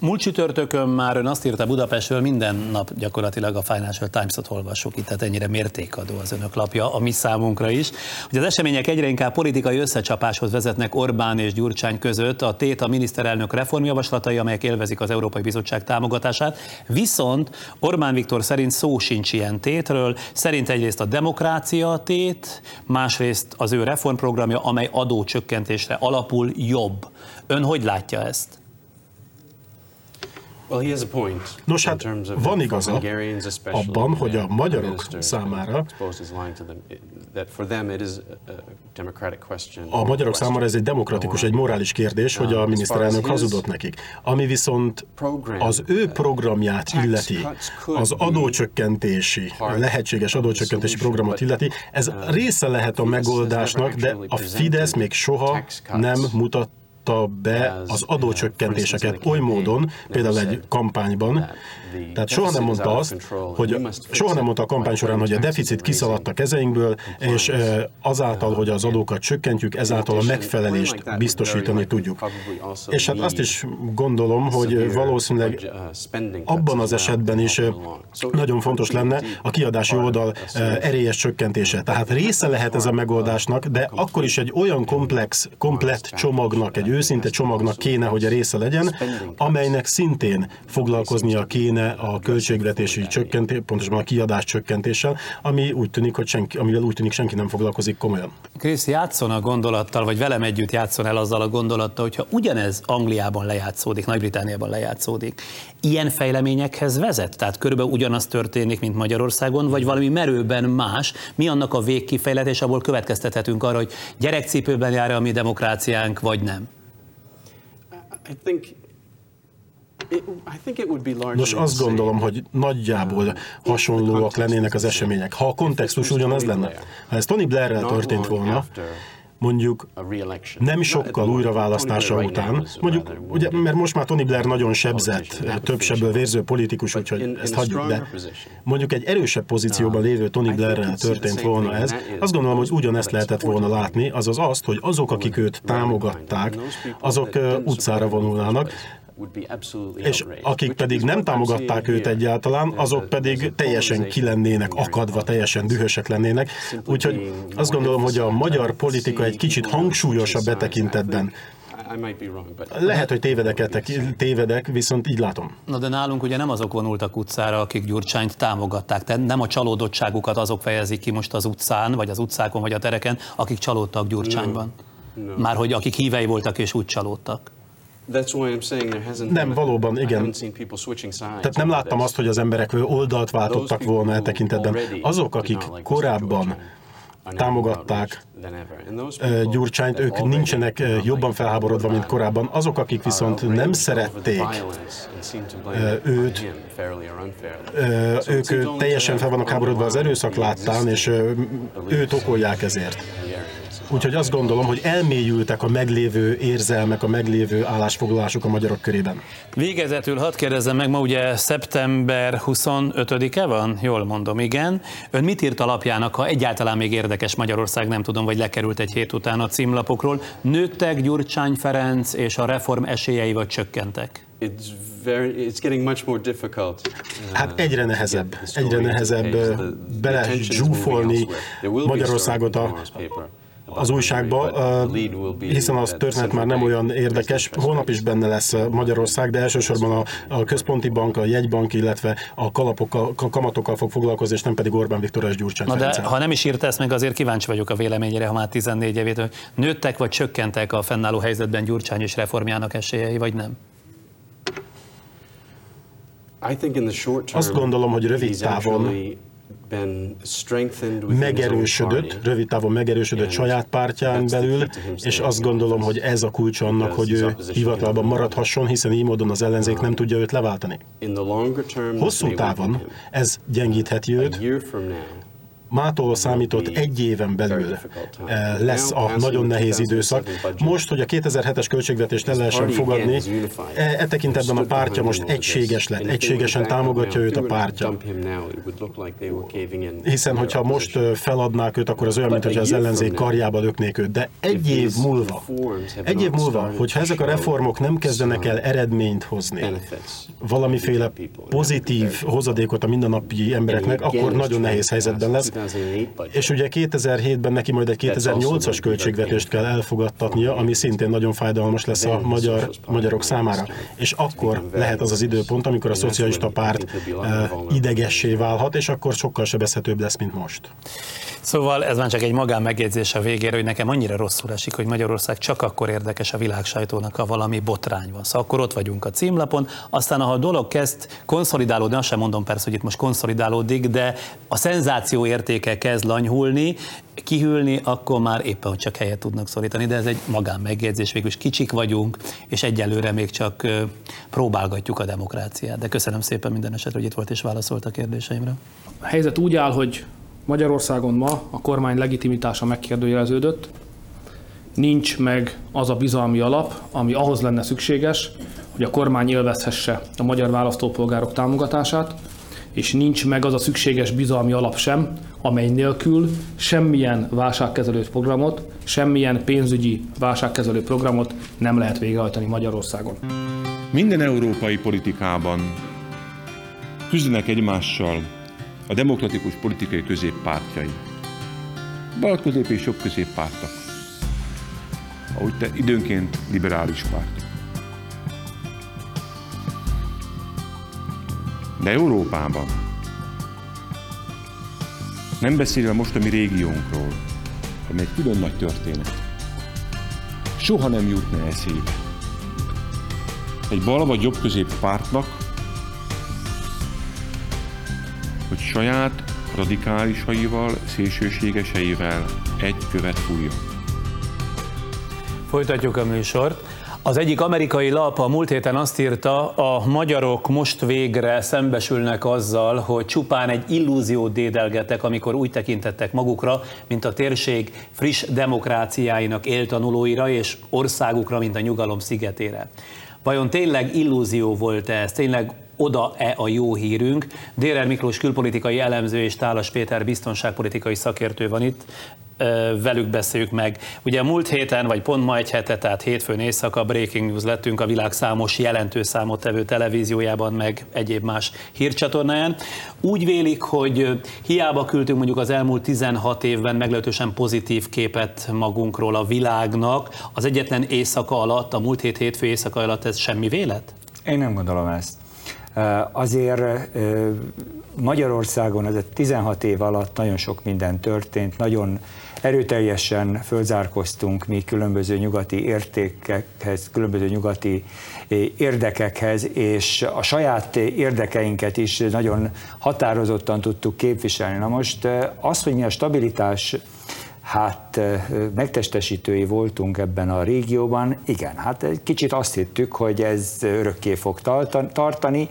Múlt csütörtökön már ön azt írta Budapestről, minden nap gyakorlatilag a Financial Times-ot olvassuk itt, tehát ennyire mértékadó az önök lapja, a mi számunkra is, hogy az események egyre inkább politikai összecsapáshoz vezetnek Orbán és Gyurcsány között, a tét a miniszterelnök reformjavaslatai, amelyek élvezik az Európai Bizottság támogatását, viszont Orbán Viktor szerint szó sincs ilyen tétről, szerint egyrészt a demokrácia tét, másrészt az ő reformprogramja, amely adócsökkentésre alapul jobb. Ön hogy látja ezt? Nos hát van igaza abban, hogy a magyarok számára a magyarok számára ez egy demokratikus, egy morális kérdés, hogy a miniszterelnök hazudott nekik. Ami viszont az ő programját illeti, az adócsökkentési, lehetséges adócsökkentési programot illeti, ez része lehet a megoldásnak, de a Fidesz még soha nem mutat mutatta be az adócsökkentéseket oly módon, például egy kampányban, tehát soha nem mondta azt, hogy soha nem mondta a kampány során, hogy a deficit kiszaladt a kezeinkből, és azáltal, hogy az adókat csökkentjük, ezáltal a megfelelést biztosítani tudjuk. És hát azt is gondolom, hogy valószínűleg abban az esetben is nagyon fontos lenne a kiadási oldal erélyes csökkentése. Tehát része lehet ez a megoldásnak, de akkor is egy olyan komplex, komplett csomagnak, egy őszinte csomagnak kéne, hogy a része legyen, amelynek szintén foglalkoznia kéne a költségvetési csökkentés, pontosan a kiadás csökkentéssel, ami úgy tűnik, hogy senki, amivel úgy tűnik senki nem foglalkozik komolyan. Krisz, játszon a gondolattal, vagy velem együtt játszon el azzal a gondolattal, hogyha ugyanez Angliában lejátszódik, Nagy-Britániában lejátszódik, ilyen fejleményekhez vezet? Tehát körülbelül ugyanaz történik, mint Magyarországon, vagy valami merőben más? Mi annak a végkifejletés, abból következtethetünk arra, hogy gyerekcipőben jár a mi demokráciánk, vagy nem? I think Nos, azt gondolom, hogy nagyjából hasonlóak lennének az események. Ha a kontextus ugyanaz lenne. Ha ez Tony Blairrel történt volna, mondjuk nem sokkal újraválasztása után, mondjuk, ugye, mert most már Tony Blair nagyon sebzett, több sebből vérző politikus, úgyhogy ezt hagyjuk, de mondjuk egy erősebb pozícióban lévő Tony Blairrel történt volna ez, azt gondolom, hogy ugyanezt lehetett volna látni, azaz azt, hogy azok, akik őt támogatták, azok utcára vonulnának, és akik pedig nem támogatták őt egyáltalán, azok pedig teljesen kilennének akadva, teljesen dühösek lennének. Úgyhogy azt gondolom, hogy a magyar politika egy kicsit hangsúlyosabb betekintetben lehet, hogy tévedek, tévedek, viszont így látom. Na de nálunk ugye nem azok vonultak utcára, akik Gyurcsányt támogatták, tehát nem a csalódottságukat azok fejezik ki most az utcán, vagy az utcákon, vagy a tereken, akik csalódtak Gyurcsányban. Már hogy akik hívei voltak és úgy csalódtak. Nem, valóban, igen. Tehát nem láttam azt, hogy az emberek oldalt váltottak volna e tekintetben. Azok, akik korábban támogatták Gyurcsányt, ők nincsenek nincsenek jobban felháborodva, mint korábban. Azok, akik viszont nem szerették őt, ők teljesen fel vannak háborodva az erőszak láttán, és őt okolják ezért. Úgyhogy azt gondolom, hogy elmélyültek a meglévő érzelmek, a meglévő állásfoglalások a magyarok körében. Végezetül hadd kérdezzem meg, ma ugye szeptember 25-e van? Jól mondom, igen. Ön mit írt alapjának, ha egyáltalán még érdekes Magyarország, nem tudom, vagy lekerült egy hét után a címlapokról? Nőttek Gyurcsány Ferenc és a reform esélyei, vagy csökkentek? It's very, it's getting much more difficult. Hát egyre nehezebb, egyre nehezebb bele zsúfolni Magyarországot a az újságba, hiszen az történet már nem olyan érdekes. Holnap is benne lesz Magyarország, de elsősorban a, a központi bank, a jegybank, illetve a kalapokkal, a kamatokkal fog foglalkozni, és nem pedig Orbán Viktor és Gyurcsány Na de ha nem is írta ezt meg, azért kíváncsi vagyok a véleményére, ha már 14 évét, hogy nőttek vagy csökkentek a fennálló helyzetben Gyurcsány és reformjának esélyei, vagy nem? Azt gondolom, hogy rövid távon megerősödött, rövid távon megerősödött saját pártján belül, és azt gondolom, hogy ez a kulcs annak, hogy ő hivatalban maradhasson, hiszen így módon az ellenzék nem tudja őt leváltani. Hosszú távon ez gyengítheti őt, mától számított egy éven belül eh, lesz a nagyon nehéz időszak. Most, hogy a 2007-es költségvetést el lehessen fogadni, e, e tekintetben a pártja most egységes lett, egységesen támogatja őt a pártja. Hiszen, hogyha most feladnák őt, akkor az olyan, mintha az ellenzék karjába löknék őt. De egy év múlva, egy év múlva, hogyha ezek a reformok nem kezdenek el eredményt hozni, valamiféle pozitív hozadékot a mindennapi embereknek, akkor nagyon nehéz helyzetben lesz. És ugye 2007-ben neki majd egy 2008-as költségvetést kell elfogadtatnia, ami szintén nagyon fájdalmas lesz a magyar, magyarok számára. És akkor lehet az az időpont, amikor a szocialista párt eh, idegessé válhat, és akkor sokkal sebezhetőbb lesz, mint most. Szóval ez már csak egy magán megjegyzés a végére, hogy nekem annyira rosszul esik, hogy Magyarország csak akkor érdekes a világ sajtónak, ha valami botrány van. Szóval akkor ott vagyunk a címlapon, aztán ha a dolog kezd konszolidálódni, azt sem mondom persze, hogy itt most konszolidálódik, de a szenzáció értéke kezd lanyhulni, kihűlni, akkor már éppen hogy csak helyet tudnak szorítani, de ez egy magán megjegyzés, végül is kicsik vagyunk, és egyelőre még csak próbálgatjuk a demokráciát. De köszönöm szépen minden esetre, hogy itt volt és válaszolt a kérdéseimre. A helyzet úgy áll, hogy Magyarországon ma a kormány legitimitása megkérdőjeleződött, nincs meg az a bizalmi alap, ami ahhoz lenne szükséges, hogy a kormány élvezhesse a magyar választópolgárok támogatását, és nincs meg az a szükséges bizalmi alap sem, amely nélkül semmilyen válságkezelő programot, semmilyen pénzügyi válságkezelő programot nem lehet végrehajtani Magyarországon. Minden európai politikában küzdenek egymással a demokratikus politikai középpártjai. Közép és jobb középpártak. Ahogy te időnként liberális pártok. De Európában nem beszélve most a mi régiónkról, ami egy külön nagy történet. Soha nem jutna eszébe. Egy bal vagy jobb közép pártnak hogy saját radikálisaival, szélsőségeseivel egy követ fújjon. Folytatjuk a műsort. Az egyik amerikai lap a múlt héten azt írta, a magyarok most végre szembesülnek azzal, hogy csupán egy illúziót dédelgetek, amikor úgy tekintettek magukra, mint a térség friss demokráciáinak éltanulóira és országukra, mint a nyugalom szigetére. Vajon tényleg illúzió volt ez? Tényleg oda-e a jó hírünk. Dérer Miklós külpolitikai elemző és Tálas Péter biztonságpolitikai szakértő van itt, velük beszéljük meg. Ugye múlt héten, vagy pont ma egy hete, tehát hétfőn éjszaka Breaking News lettünk a világ számos jelentős számot tevő televíziójában, meg egyéb más hírcsatornáján. Úgy vélik, hogy hiába küldtünk mondjuk az elmúlt 16 évben meglehetősen pozitív képet magunkról a világnak, az egyetlen éjszaka alatt, a múlt hét hétfő éjszaka alatt ez semmi vélet? Én nem gondolom ezt. Azért Magyarországon ez a 16 év alatt nagyon sok minden történt, nagyon erőteljesen fölzárkoztunk mi különböző nyugati értékekhez, különböző nyugati érdekekhez, és a saját érdekeinket is nagyon határozottan tudtuk képviselni. Na most az, hogy mi a stabilitás hát megtestesítői voltunk ebben a régióban, igen, hát egy kicsit azt hittük, hogy ez örökké fog tartani.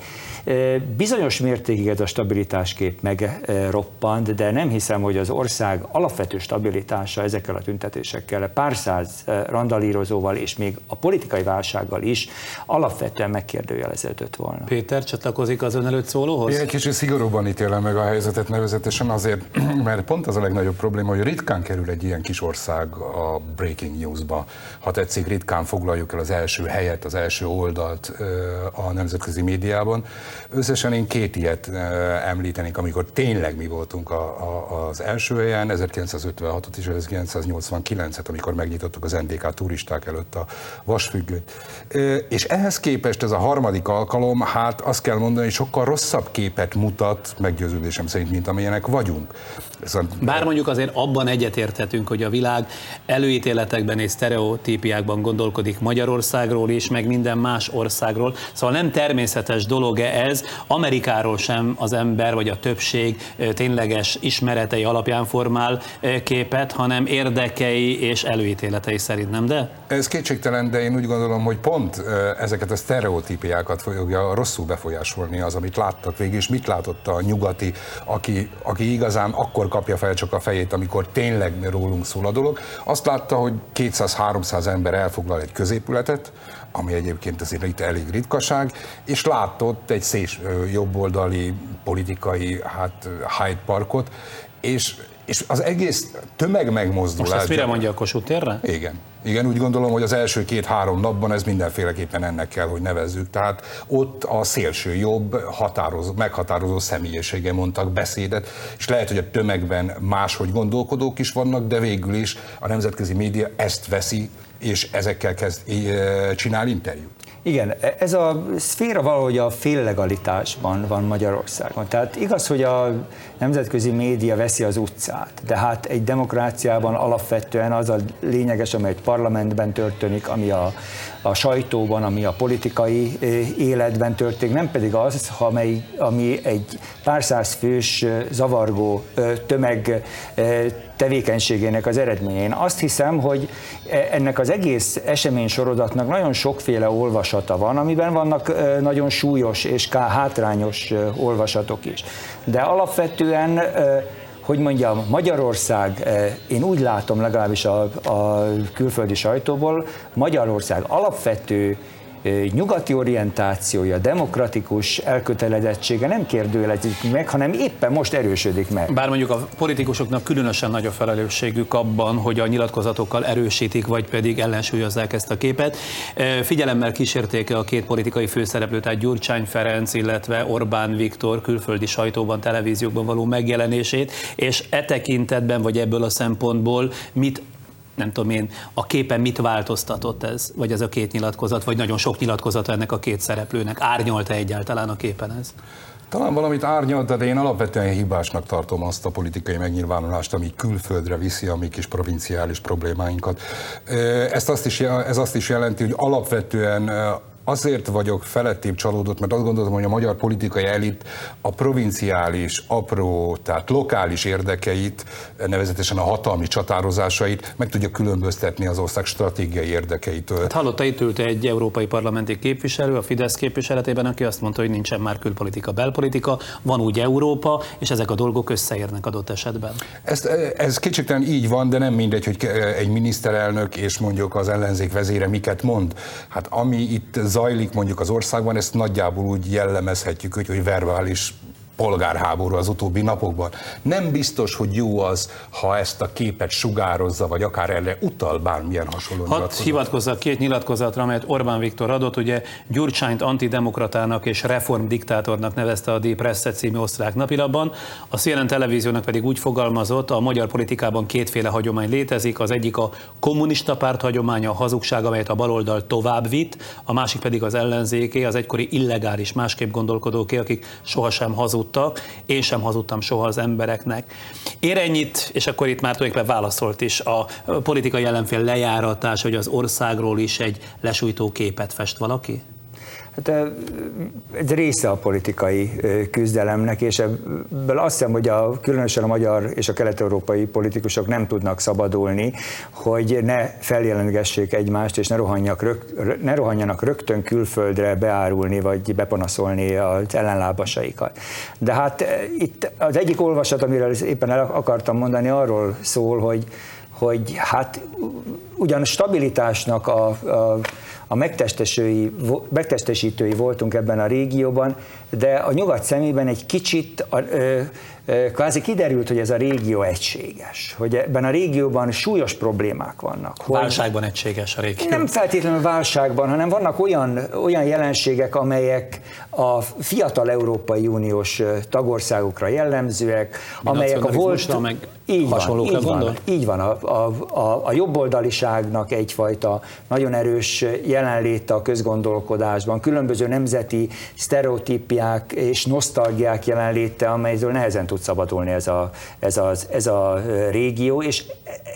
Bizonyos mértékig ez a stabilitáskép megroppant, de nem hiszem, hogy az ország alapvető stabilitása ezekkel a tüntetésekkel, pár száz randalírozóval és még a politikai válsággal is alapvetően megkérdőjeleződött volna. Péter csatlakozik az ön előtt szólóhoz? Én egy kicsit szigorúban ítélem meg a helyzetet nevezetesen azért, *clears throat* mert pont az a legnagyobb probléma, hogy ritkán kerül egy ilyen kis ország a breaking newsba. Ha tetszik, ritkán foglaljuk el az első helyet, az első oldalt a nemzetközi médiában. Összesen én két ilyet említenék, amikor tényleg mi voltunk a, a, az első helyen, 1956-ot és 1989-et, amikor megnyitottuk az NDK turisták előtt a vasfüggőt. És ehhez képest ez a harmadik alkalom, hát azt kell mondani, hogy sokkal rosszabb képet mutat, meggyőződésem szerint, mint amilyenek vagyunk. Bár mondjuk azért abban egyetérthetünk, hogy a világ előítéletekben és sztereotípiákban gondolkodik Magyarországról is, meg minden más országról. Szóval nem természetes dolog-e ez, Amerikáról sem az ember vagy a többség tényleges ismeretei alapján formál képet, hanem érdekei és előítéletei szerint, nem de? Ez kétségtelen, de én úgy gondolom, hogy pont ezeket a sztereotípiákat fogja rosszul befolyásolni az, amit láttak végig, és mit látott a nyugati, aki, aki igazán akkor kapja fel csak a fejét, amikor tényleg rólunk szól a dolog. Azt látta, hogy 200-300 ember elfoglal egy középületet, ami egyébként azért itt elég ritkaság, és látott egy szés jobboldali politikai hát Hyde Parkot, és és az egész tömeg megmozdulás... Most ezt mire mondja a Kossuth térre? Igen. Igen, úgy gondolom, hogy az első két-három napban ez mindenféleképpen ennek kell, hogy nevezzük. Tehát ott a szélső jobb határozó, meghatározó személyisége mondtak beszédet, és lehet, hogy a tömegben máshogy gondolkodók is vannak, de végül is a nemzetközi média ezt veszi, és ezekkel kezd csinál interjút. Igen, ez a szféra valahogy a féllegalitásban van Magyarországon. Tehát igaz, hogy a nemzetközi média veszi az utcát, de hát egy demokráciában alapvetően az a lényeges, amely egy parlamentben történik, ami a, a sajtóban, ami a politikai életben történik, nem pedig az, amely, ami egy pár száz fős zavargó tömeg tevékenységének az eredménye. Én azt hiszem, hogy e, ennek az egész esemény sorozatnak nagyon sokféle olvasata van, amiben vannak nagyon súlyos és hátrányos olvasatok is. De alapvetően hogy mondjam, Magyarország, én úgy látom legalábbis a, a külföldi sajtóból, Magyarország alapvető nyugati orientációja, demokratikus elkötelezettsége nem kérdőjelezik meg, hanem éppen most erősödik meg. Bár mondjuk a politikusoknak különösen nagy a felelősségük abban, hogy a nyilatkozatokkal erősítik, vagy pedig ellensúlyozzák ezt a képet. Figyelemmel kísérték a két politikai főszereplőt, tehát Gyurcsány Ferenc, illetve Orbán Viktor külföldi sajtóban, televíziókban való megjelenését, és e tekintetben, vagy ebből a szempontból mit nem tudom én, a képen mit változtatott ez, vagy ez a két nyilatkozat, vagy nagyon sok nyilatkozat ennek a két szereplőnek? Árnyalta egyáltalán a képen ez? Talán valamit árnyalt, de én alapvetően hibásnak tartom azt a politikai megnyilvánulást, ami külföldre viszi a mi kis provinciális problémáinkat. Ezt azt is, ez azt is jelenti, hogy alapvetően azért vagyok felettébb csalódott, mert azt gondolom, hogy a magyar politikai elit a provinciális, apró, tehát lokális érdekeit, nevezetesen a hatalmi csatározásait meg tudja különböztetni az ország stratégiai érdekeitől. Hát hallotta, itt ült egy európai parlamenti képviselő a Fidesz képviseletében, aki azt mondta, hogy nincsen már külpolitika, belpolitika, van úgy Európa, és ezek a dolgok összeérnek adott esetben. Ez, ez kicsit így van, de nem mindegy, hogy egy miniszterelnök és mondjuk az ellenzék vezére miket mond. Hát ami itt zajlik mondjuk az országban, ezt nagyjából úgy jellemezhetjük, hogy, hogy verbális polgárháború az utóbbi napokban. Nem biztos, hogy jó az, ha ezt a képet sugározza, vagy akár erre utal bármilyen hasonló Hadd hivatkozzak két nyilatkozatra, amelyet Orbán Viktor adott, ugye Gyurcsányt antidemokratának és reformdiktátornak nevezte a Die Presse című osztrák napilapban, a CNN televíziónak pedig úgy fogalmazott, a magyar politikában kétféle hagyomány létezik, az egyik a kommunista párt hagyománya, a hazugság, amelyet a baloldal tovább vitt, a másik pedig az ellenzéké, az egykori illegális, másképp gondolkodóké, akik sohasem hazudt hazudtak, én sem hazudtam soha az embereknek. Ér ennyit, és akkor itt már tulajdonképpen válaszolt is a politikai ellenfél lejáratás, hogy az országról is egy lesújtó képet fest valaki? Hát egy része a politikai küzdelemnek, és ebből azt hiszem, hogy a, különösen a magyar és a kelet-európai politikusok nem tudnak szabadulni, hogy ne feljelentgessék egymást, és ne, rohanjak ne rohanjanak rögtön külföldre beárulni, vagy bepanaszolni az ellenlábasaikat. De hát itt az egyik olvasat, amiről éppen el akartam mondani, arról szól, hogy, hogy hát ugyan stabilitásnak a, a a megtestesítői voltunk ebben a régióban, de a nyugat szemében egy kicsit a, ö, kvázi kiderült, hogy ez a régió egységes, hogy ebben a régióban súlyos problémák vannak. Válságban egységes a régió. Nem feltétlenül válságban, hanem vannak olyan, olyan jelenségek, amelyek a fiatal Európai Uniós tagországokra jellemzőek, amelyek a volt... meg így van, így van, így van. A, a, a, a jobboldaliságnak egyfajta nagyon erős jelenléte a közgondolkodásban, különböző nemzeti sztereotípiák és nosztalgiák jelenléte, amelyről nehezen tud szabadulni ez a, ez, a, ez a régió, és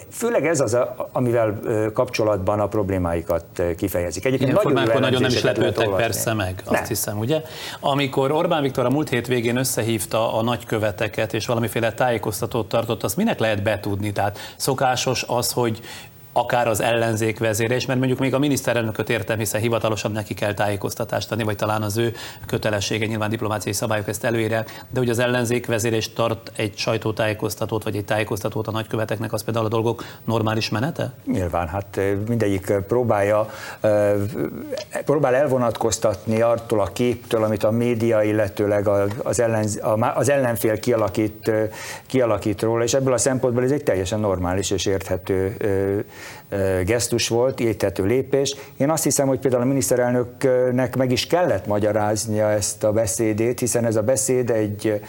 főleg ez az, amivel kapcsolatban a problémáikat kifejezik. Egyébként nagyon, nagyon nem is lepődtek persze meg, azt nem. hiszem, ugye? Amikor Orbán Viktor a múlt hét végén összehívta a nagyköveteket, és valamiféle tájékoztatót tartott, azt minek lehet betudni? Tehát szokásos az, hogy akár az ellenzék vezére és mert mondjuk még a miniszterelnököt értem, hiszen hivatalosan neki kell tájékoztatást adni, vagy talán az ő kötelessége, nyilván diplomáciai szabályok ezt előírják, de hogy az ellenzék vezérés tart egy sajtótájékoztatót, vagy egy tájékoztatót a nagyköveteknek, az például a dolgok normális menete? Nyilván, hát mindegyik próbálja, próbál elvonatkoztatni attól a képtől, amit a média, illetőleg az, ellen, az ellenfél kialakít, kialakít róla, és ebből a szempontból ez egy teljesen normális és érthető gesztus volt, érthető lépés. Én azt hiszem, hogy például a miniszterelnöknek meg is kellett magyaráznia ezt a beszédét, hiszen ez a beszéd egy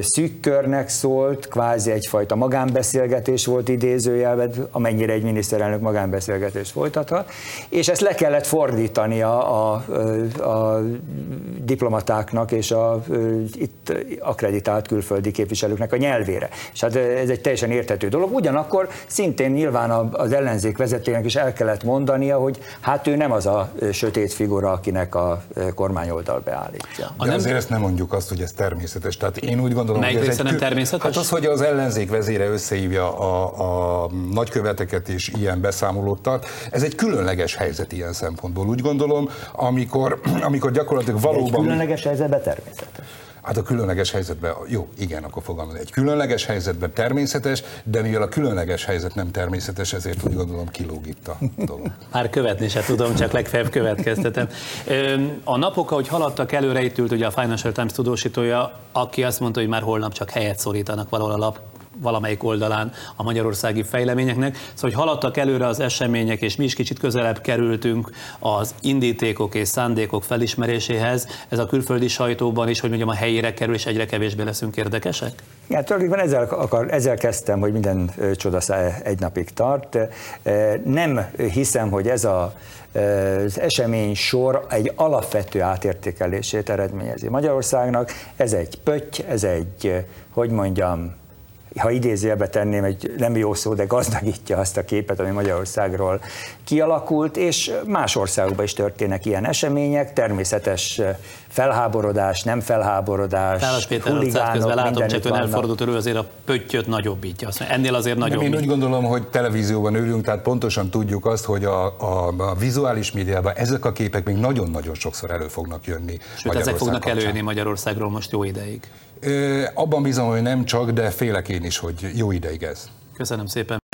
szűk körnek szólt, kvázi egyfajta magánbeszélgetés volt idézőjelben, amennyire egy miniszterelnök magánbeszélgetést folytathat, és ezt le kellett fordítani a, a, a diplomatáknak és a itt akreditált külföldi képviselőknek a nyelvére. És hát ez egy teljesen érthető dolog. Ugyanakkor szintén nyilván az ellenzék vezetőnek is el kellett mondania, hogy hát ő nem az a sötét figura, akinek a kormányoldal beállítja. De nem... azért ezt nem mondjuk azt, hogy ez természetes. Tehát én úgy gondolom, Melyik hogy ez egy, természetes? Hát az, hogy az ellenzék vezére összehívja a, a nagyköveteket és ilyen beszámolót tart, ez egy különleges helyzet ilyen szempontból. Úgy gondolom, amikor, *clears throat* amikor gyakorlatilag valóban... Egy különleges helyzetben természetes. Hát a különleges helyzetben, jó, igen, akkor fogalmaz. Egy különleges helyzetben természetes, de mivel a különleges helyzet nem természetes, ezért úgy gondolom kilóg itt a dolog. *laughs* Már követni se tudom, csak legfeljebb következtetem. A napok, ahogy haladtak előre, itt ült ugye a Financial Times tudósítója, aki azt mondta, hogy már holnap csak helyet szorítanak valahol a lap valamelyik oldalán a magyarországi fejleményeknek. Szóval, hogy haladtak előre az események, és mi is kicsit közelebb kerültünk az indítékok és szándékok felismeréséhez. Ez a külföldi sajtóban is, hogy mondjam, a helyére kerül, és egyre kevésbé leszünk érdekesek? Ja, tulajdonképpen ezzel, akar, ezzel kezdtem, hogy minden csoda egy napig tart. Nem hiszem, hogy ez a az esemény sor egy alapvető átértékelését eredményezi Magyarországnak. Ez egy pötty, ez egy, hogy mondjam, ha idézőjelbe tenném, egy nem jó szó, de gazdagítja azt a képet, ami Magyarországról kialakult, és más országokban is történnek ilyen események, természetes felháborodás, nem felháborodás, Tálas Péter közben látom, csak ön elfordult ő azért a pöttyöt nagyobbítja. Ennél azért nagyobb. én úgy gondolom, hogy televízióban ülünk, tehát pontosan tudjuk azt, hogy a, a, a vizuális médiában ezek a képek még nagyon-nagyon sokszor elő fognak jönni. Sőt, ezek fognak előjönni Magyarországról most jó ideig. Abban bízom, hogy nem csak, de félek én is, hogy jó ideig ez. Köszönöm szépen.